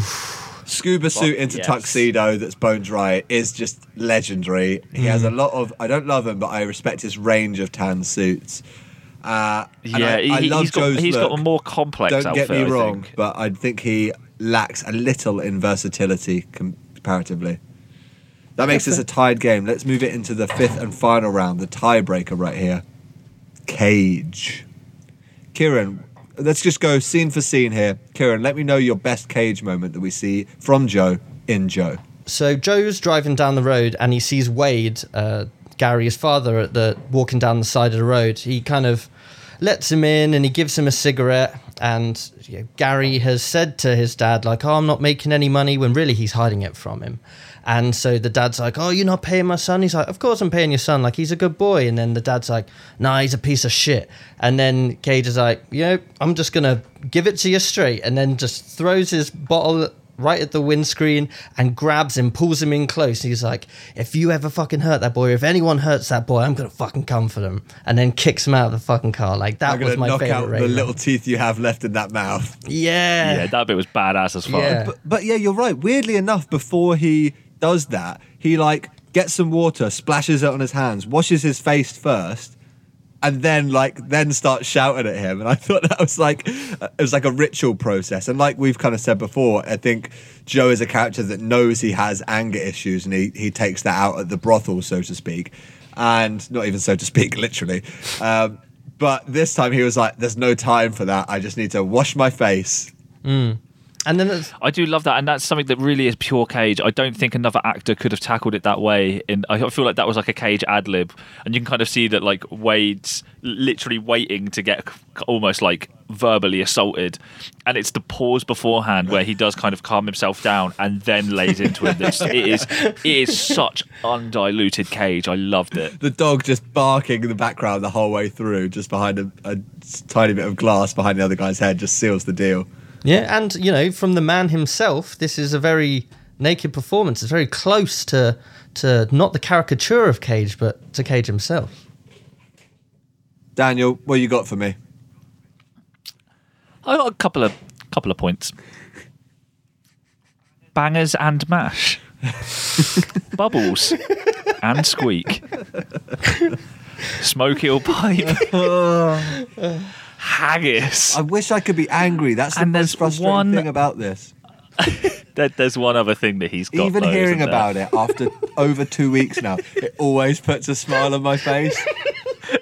Scuba suit into yes. tuxedo that's bone dry is just legendary. He has a lot of. I don't love him, but I respect his range of tan suits. Uh, yeah, I, he, I love has got Joe's he's look. got a more complex Don't outfit. get me wrong, think. but I think he lacks a little in versatility comparatively. That makes this a tied game. Let's move it into the fifth and final round, the tiebreaker right here. Cage. Kieran, let's just go scene for scene here. Kieran, let me know your best cage moment that we see from Joe in Joe. So Joe's driving down the road and he sees Wade, uh, Gary's father, at the walking down the side of the road. He kind of lets him in and he gives him a cigarette. And you know, Gary has said to his dad, like, "Oh, I'm not making any money," when really he's hiding it from him. And so the dad's like, "Oh, you're not paying my son." He's like, "Of course I'm paying your son. Like he's a good boy." And then the dad's like, "Nah, he's a piece of shit." And then Cage is like, "You know, I'm just gonna give it to you straight," and then just throws his bottle right at the windscreen and grabs him, pulls him in close. He's like, if you ever fucking hurt that boy, or if anyone hurts that boy, I'm gonna fucking come for them. And then kicks him out of the fucking car. Like that I'm was my knock favorite. out the little teeth you have left in that mouth. yeah. Yeah, that bit was badass as fuck. Yeah. But, but yeah, you're right. Weirdly enough, before he does that, he like gets some water, splashes it on his hands, washes his face first, and then like then starts shouting at him. And I thought that was like it was like a ritual process. And like we've kind of said before, I think Joe is a character that knows he has anger issues, and he he takes that out at the brothel, so to speak, and not even so to speak, literally. Um, but this time he was like, "There's no time for that. I just need to wash my face." And then it's, I do love that, and that's something that really is pure Cage. I don't think another actor could have tackled it that way. In I feel like that was like a Cage ad lib, and you can kind of see that like Wade's literally waiting to get almost like verbally assaulted, and it's the pause beforehand where he does kind of calm himself down and then lays into it. It's, it is it is such undiluted Cage. I loved it. the dog just barking in the background the whole way through, just behind a, a tiny bit of glass behind the other guy's head, just seals the deal. Yeah, and you know, from the man himself, this is a very naked performance. It's very close to to not the caricature of Cage, but to Cage himself. Daniel, what you got for me? I got a couple of couple of points. Bangers and mash. Bubbles and squeak. Smoky or pipe. Oh. Haggis. I wish I could be angry. That's the And most frustrating one- thing about this. There's one other thing that he's got. Even though, hearing about it after over two weeks now, it always puts a smile on my face.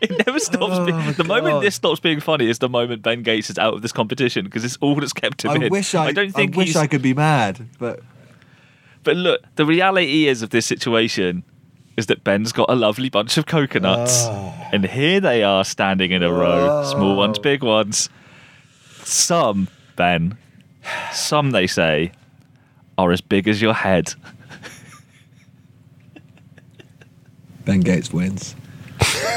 it never stops. Oh, being, my the moment this stops being funny is the moment Ben Gates is out of this competition because it's all that's kept him I in. wish I, I don't think I wish he's. I could be mad, but But look, the reality is of this situation is that Ben's got a lovely bunch of coconuts, Oh. and here they are standing in a row, small ones, big ones. Some Ben, some they say, are as big as your head. Ben Gates wins.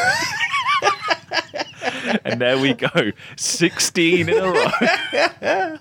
And there we go, 16 in a row.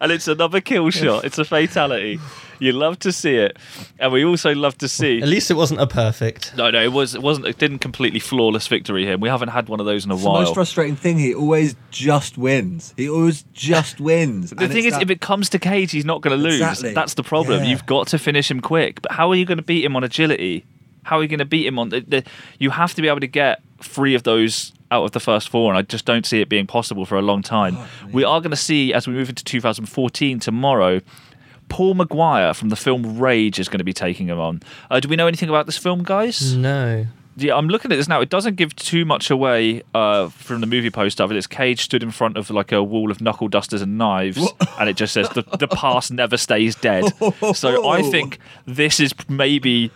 and it's another kill shot. It's a fatality. You love to see it. And we also love to see. At least it wasn't a perfect. No, no, it was. It wasn't. It didn't completely flawless victory here. We haven't had one of those in a It's the while. most frustrating thing. He always just wins. He always just wins. the And thing is, that- if it comes to Cage, he's not going to lose. Exactly. That's the problem. Yeah. You've got to finish him quick. But how are you going to beat him on agility? How are you going to beat him on? The, the, you have to be able to get three of those out of the first four, and I just don't see it being possible for a long time. Oh, we are going to see as we move into 2014 tomorrow. Paul Maguire from the film Rage is going to be taking him on. Uh, do we know anything about this film, guys? No. Yeah, I'm looking at this now. It doesn't give too much away uh, from the movie poster of it. It's Cage stood in front of like a wall of knuckle dusters and knives, and it just says the, the past never stays dead. So I think this is maybe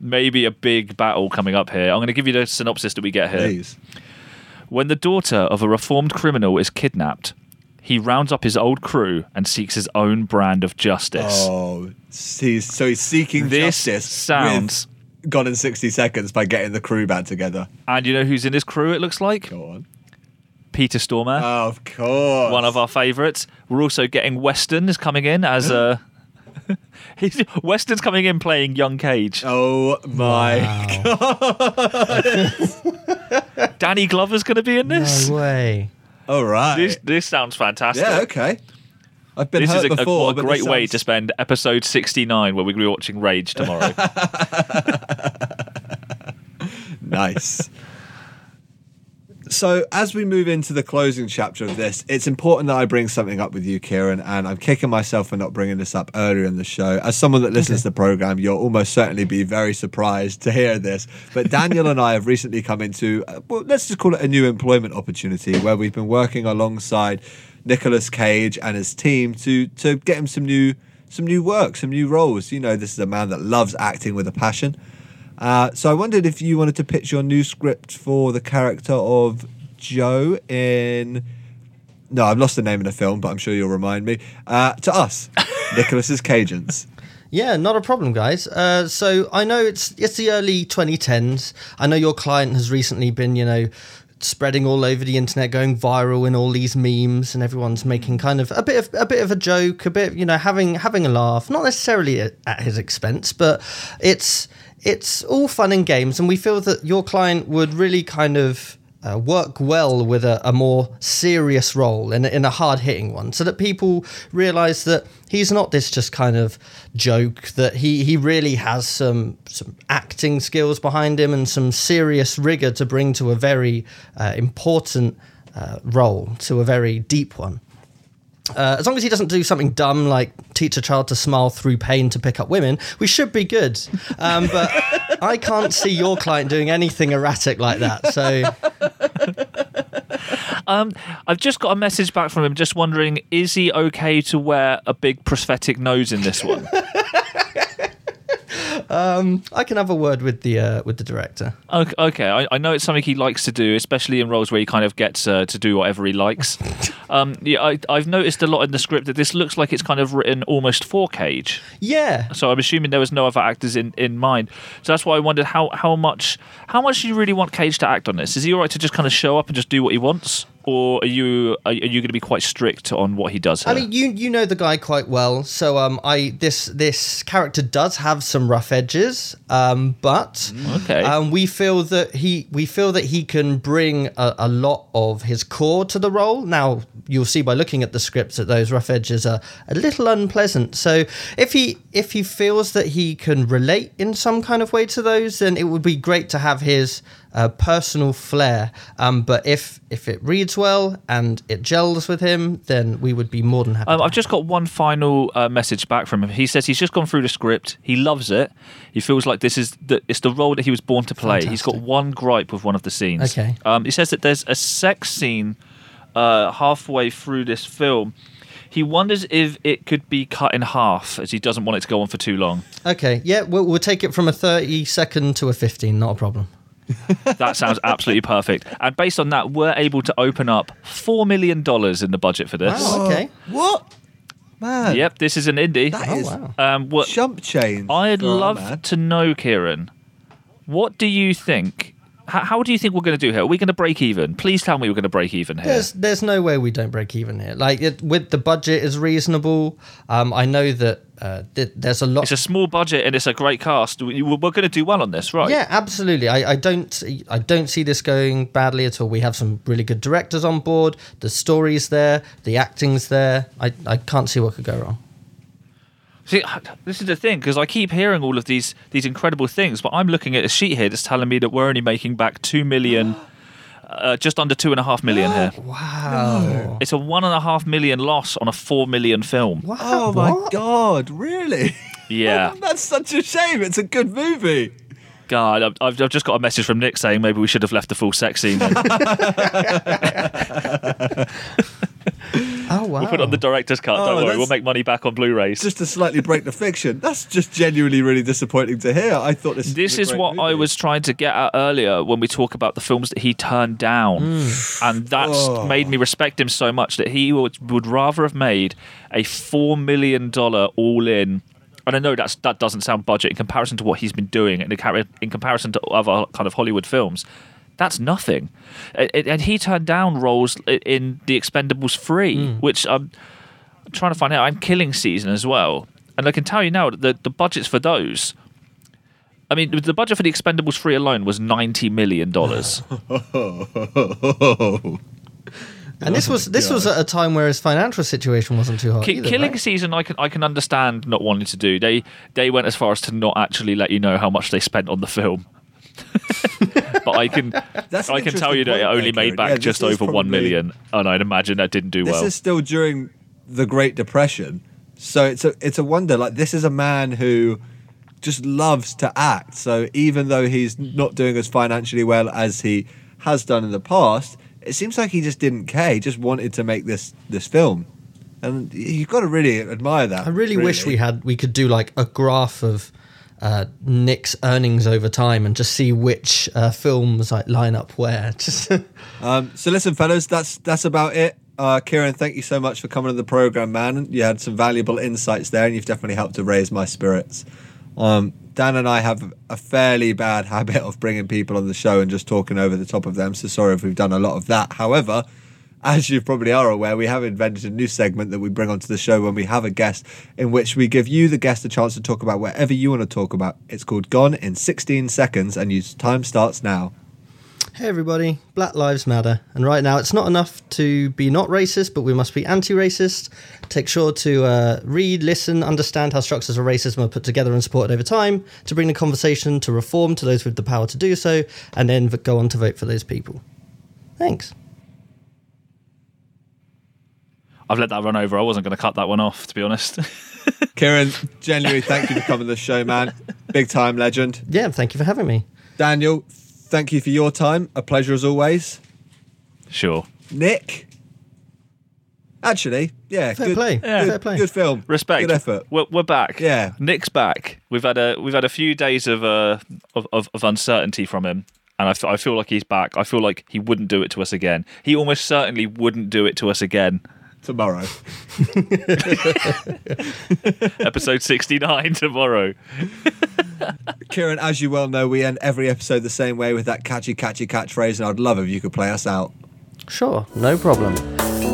maybe a big battle coming up here. I'm going to give you the synopsis that we get here. Please. When the daughter of a reformed criminal is kidnapped, he rounds up his old crew and seeks his own brand of justice. Oh, he's, so he's seeking This justice. sounds- with Gone in 60 seconds by getting the crew back together. And you know who's in his crew? It looks like Go on. Peter Stormare. Oh, of course. one of our favourites. We're also getting Weston is coming in as a. He's, Weston's coming in playing young Cage. Oh my god. Danny Glover's going to be in this. No way. All right. This this sounds fantastic. yeah, okay. I've been This hurt is a, a- before, what a great way sounds- to spend episode 69 where to be watching Rage tomorrow. Nice. So, as we move into the closing chapter of this, it's important that I bring something up with you, Kieran, and I'm kicking myself for not bringing this up earlier in the show. As someone that listens to the program, you'll almost certainly be very surprised to hear this. But Daniel and I have recently come into, uh, well, let's just call it a new employment opportunity where we've been working alongside Nicolas Cage and his team to to get him some new some new work, some new roles. You know, this is a man that loves acting with a passion. Uh, so I wondered if you wanted to pitch your new script for the character of Joe in. No, I've lost the name of the film, but I'm sure you'll remind me. Uh, to us, Nicholas's Cajuns. Yeah, not a problem, guys. Uh, so I know it's it's the early 2010s. I know your client has recently been, you know, spreading all over the internet, going viral in all these memes, and everyone's making kind of a bit of a bit of a joke, a bit, you know, having having a laugh, not necessarily at, at his expense, but it's it's all fun and games, and we feel that your client would really kind of uh, work well with a, a more serious role in, in a hard hitting one so that people realize that he's not this just kind of joke that he, he really has some some acting skills behind him and some serious rigor to bring to a very uh, important uh, role to a very deep one uh, as long as he doesn't do something dumb like teach a child to smile through pain to pick up women, we should be good. Um, but I can't see your client doing anything erratic like that. So Um, I've just got a message back from him just wondering is he okay to wear a big prosthetic nose in this one? I can have a word with the uh, with the director. Okay, okay. I, I know it's something he likes to do, especially in roles where he kind of gets uh, to do whatever he likes. um, yeah, I, I've noticed a lot in the script that this looks like it's kind of written almost for Cage. Yeah, So I'm assuming there was no other actors in, in mind. So that's why I wondered how, how much how much do you really want Cage to act on this? Is he alright to just kind of show up and just do what he wants? Or are you are you going to be quite strict on what he does here? I mean, you you know the guy quite well, so um, I this this character does have some rough edges, um, but Okay. um, we feel that he we feel that he can bring a, a lot of his core to the role. Now you'll see by looking at the scripts that those rough edges are a little unpleasant. So if he if he feels that he can relate in some kind of way to those, then it would be great to have his uh, personal flair. Um, but if if it reads well and it gels with him, then we would be more than happy. Um, I've just got one final uh, message back from him. He says he's just gone through the script. He loves it. He feels like this is the, it's the role that he was born to play. He's got one gripe with one of the scenes. Okay. Um, he says that there's a sex scene uh, halfway through this film. He wonders if it could be cut in half, as he doesn't want it to go on for too long. Okay, yeah, we'll, we'll take it from a 30 second to a 15, not a problem. That sounds absolutely perfect. And based on that, we're able to open up four million dollars in the budget for this. Wow. Okay. What? Man. Yep, this is an indie. That Oh, is wow. Um, what jump change. I'd love man. to know, Kieran. What do you think? How, how do you think we're going to do here? Are we going to break even? Please tell me we're going to break even here. There's there's no way we don't break even here. Like it, with the budget is reasonable. Um, I know that uh, th- there's a lot. It's a small budget and it's a great cast. We- We're going to do well on this, right? Yeah, absolutely. I, I don't see- I don't see this going badly at all. We have some really good directors on board. The story's there. The acting's there. I, I can't see what could go wrong. See, this is the thing because I keep hearing all of these these incredible things, but I'm looking at a sheet here that's telling me that we're only making back two million, uh, just under two and a half million here. Wow. It's a one and a half million loss on a four million film. Wow. Oh my god! Really? Yeah, That's such a shame. It's a good movie. God, I've, I've I've just got a message from Nick saying maybe we should have left the full sex scene. in. Oh wow. We'll put it on the director's cut. Oh, Don't worry, we'll make money back on Blu-rays. Just to slightly break the fiction. That's just genuinely really disappointing to hear. I thought this. This was a is great what I was trying to get at earlier when we talk about the films that he turned down, mm. and that's Oh. made me respect him so much that he would, would rather have made a four million dollar all-in. And I know that's that doesn't sound budget in comparison to what he's been doing, and in comparison to other kind of Hollywood films. That's nothing, A- a- and he turned down roles in The Expendables three, hmm. which I'm trying to find out. I'm Killing Season as well, and I can tell you now that the, the budgets for those I mean, the budget for the Expendables 3 alone was $90 million. and this oh was this was at a time where his financial situation wasn't too hard. Ki- either, Killing right? Season, I can I can understand not wanting to do. They they went as far as to not actually let you know how much they spent on the film. But I can That's I can tell you that it only there, made back Yeah, just over probably- million, and I'd imagine that didn't do This well. This is still during the Great Depression, so it's a it's a wonder. Like this is a man who just loves to act. So even though he's not doing as financially well as he has done in the past, it seems like he just didn't care. He just wanted to make this this film, and you've got to really admire that. I really, wish we had we could do like a graph of uh, Nick's earnings over time and just see which uh, films like line up where. Um, so listen, fellas, that's that's about it. Uh, Kieran, thank you so much for coming to the program, man. You had some valuable insights there, and you've definitely helped to raise my spirits. Um, Dan and I have a fairly bad habit of bringing people on the show and just talking over the top of them. So sorry if we've done a lot of that. However, as you probably are aware, we have invented a new segment that we bring onto the show when we have a guest, in which we give you, the guest, a chance to talk about whatever you want to talk about. It's called Gone in 16 Seconds, and your time starts now. Hey everybody, Black Lives Matter. And right now, it's not enough to be not racist, but we must be anti racist. Take sure to uh, read, listen, understand how structures of racism are put together and supported over time to bring the conversation to reform to those with the power to do so, and then go on to vote for those people. Thanks. I've let that run over. I wasn't going to cut that one off, to be honest. Kieran, genuinely, thank you for coming to the show, man. Big time legend. Yeah, thank you for having me. Daniel, thank you for your time. A pleasure as always. sure. Nick, actually, yeah, Fair good, play. Good, Fair play. good film. Respect. Good effort. We're, we're back. Yeah. Nick's back. We've had a we've had a few days of uh of, of, of uncertainty from him, and I, f- I feel like he's back. I feel like he wouldn't do it to us again. He almost certainly wouldn't do it to us again. Tomorrow. Episode sixty nine tomorrow. Kieran, as you well know, we end every episode the same way with that catchy, catchy catchphrase, and I'd love if you could play us out. Sure, no problem.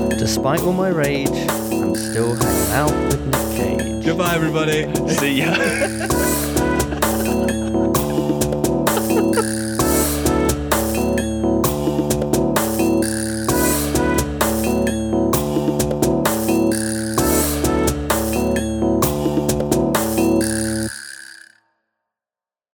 Despite all my rage, I'm still hanging out with Nick Cage. Goodbye, everybody. See ya.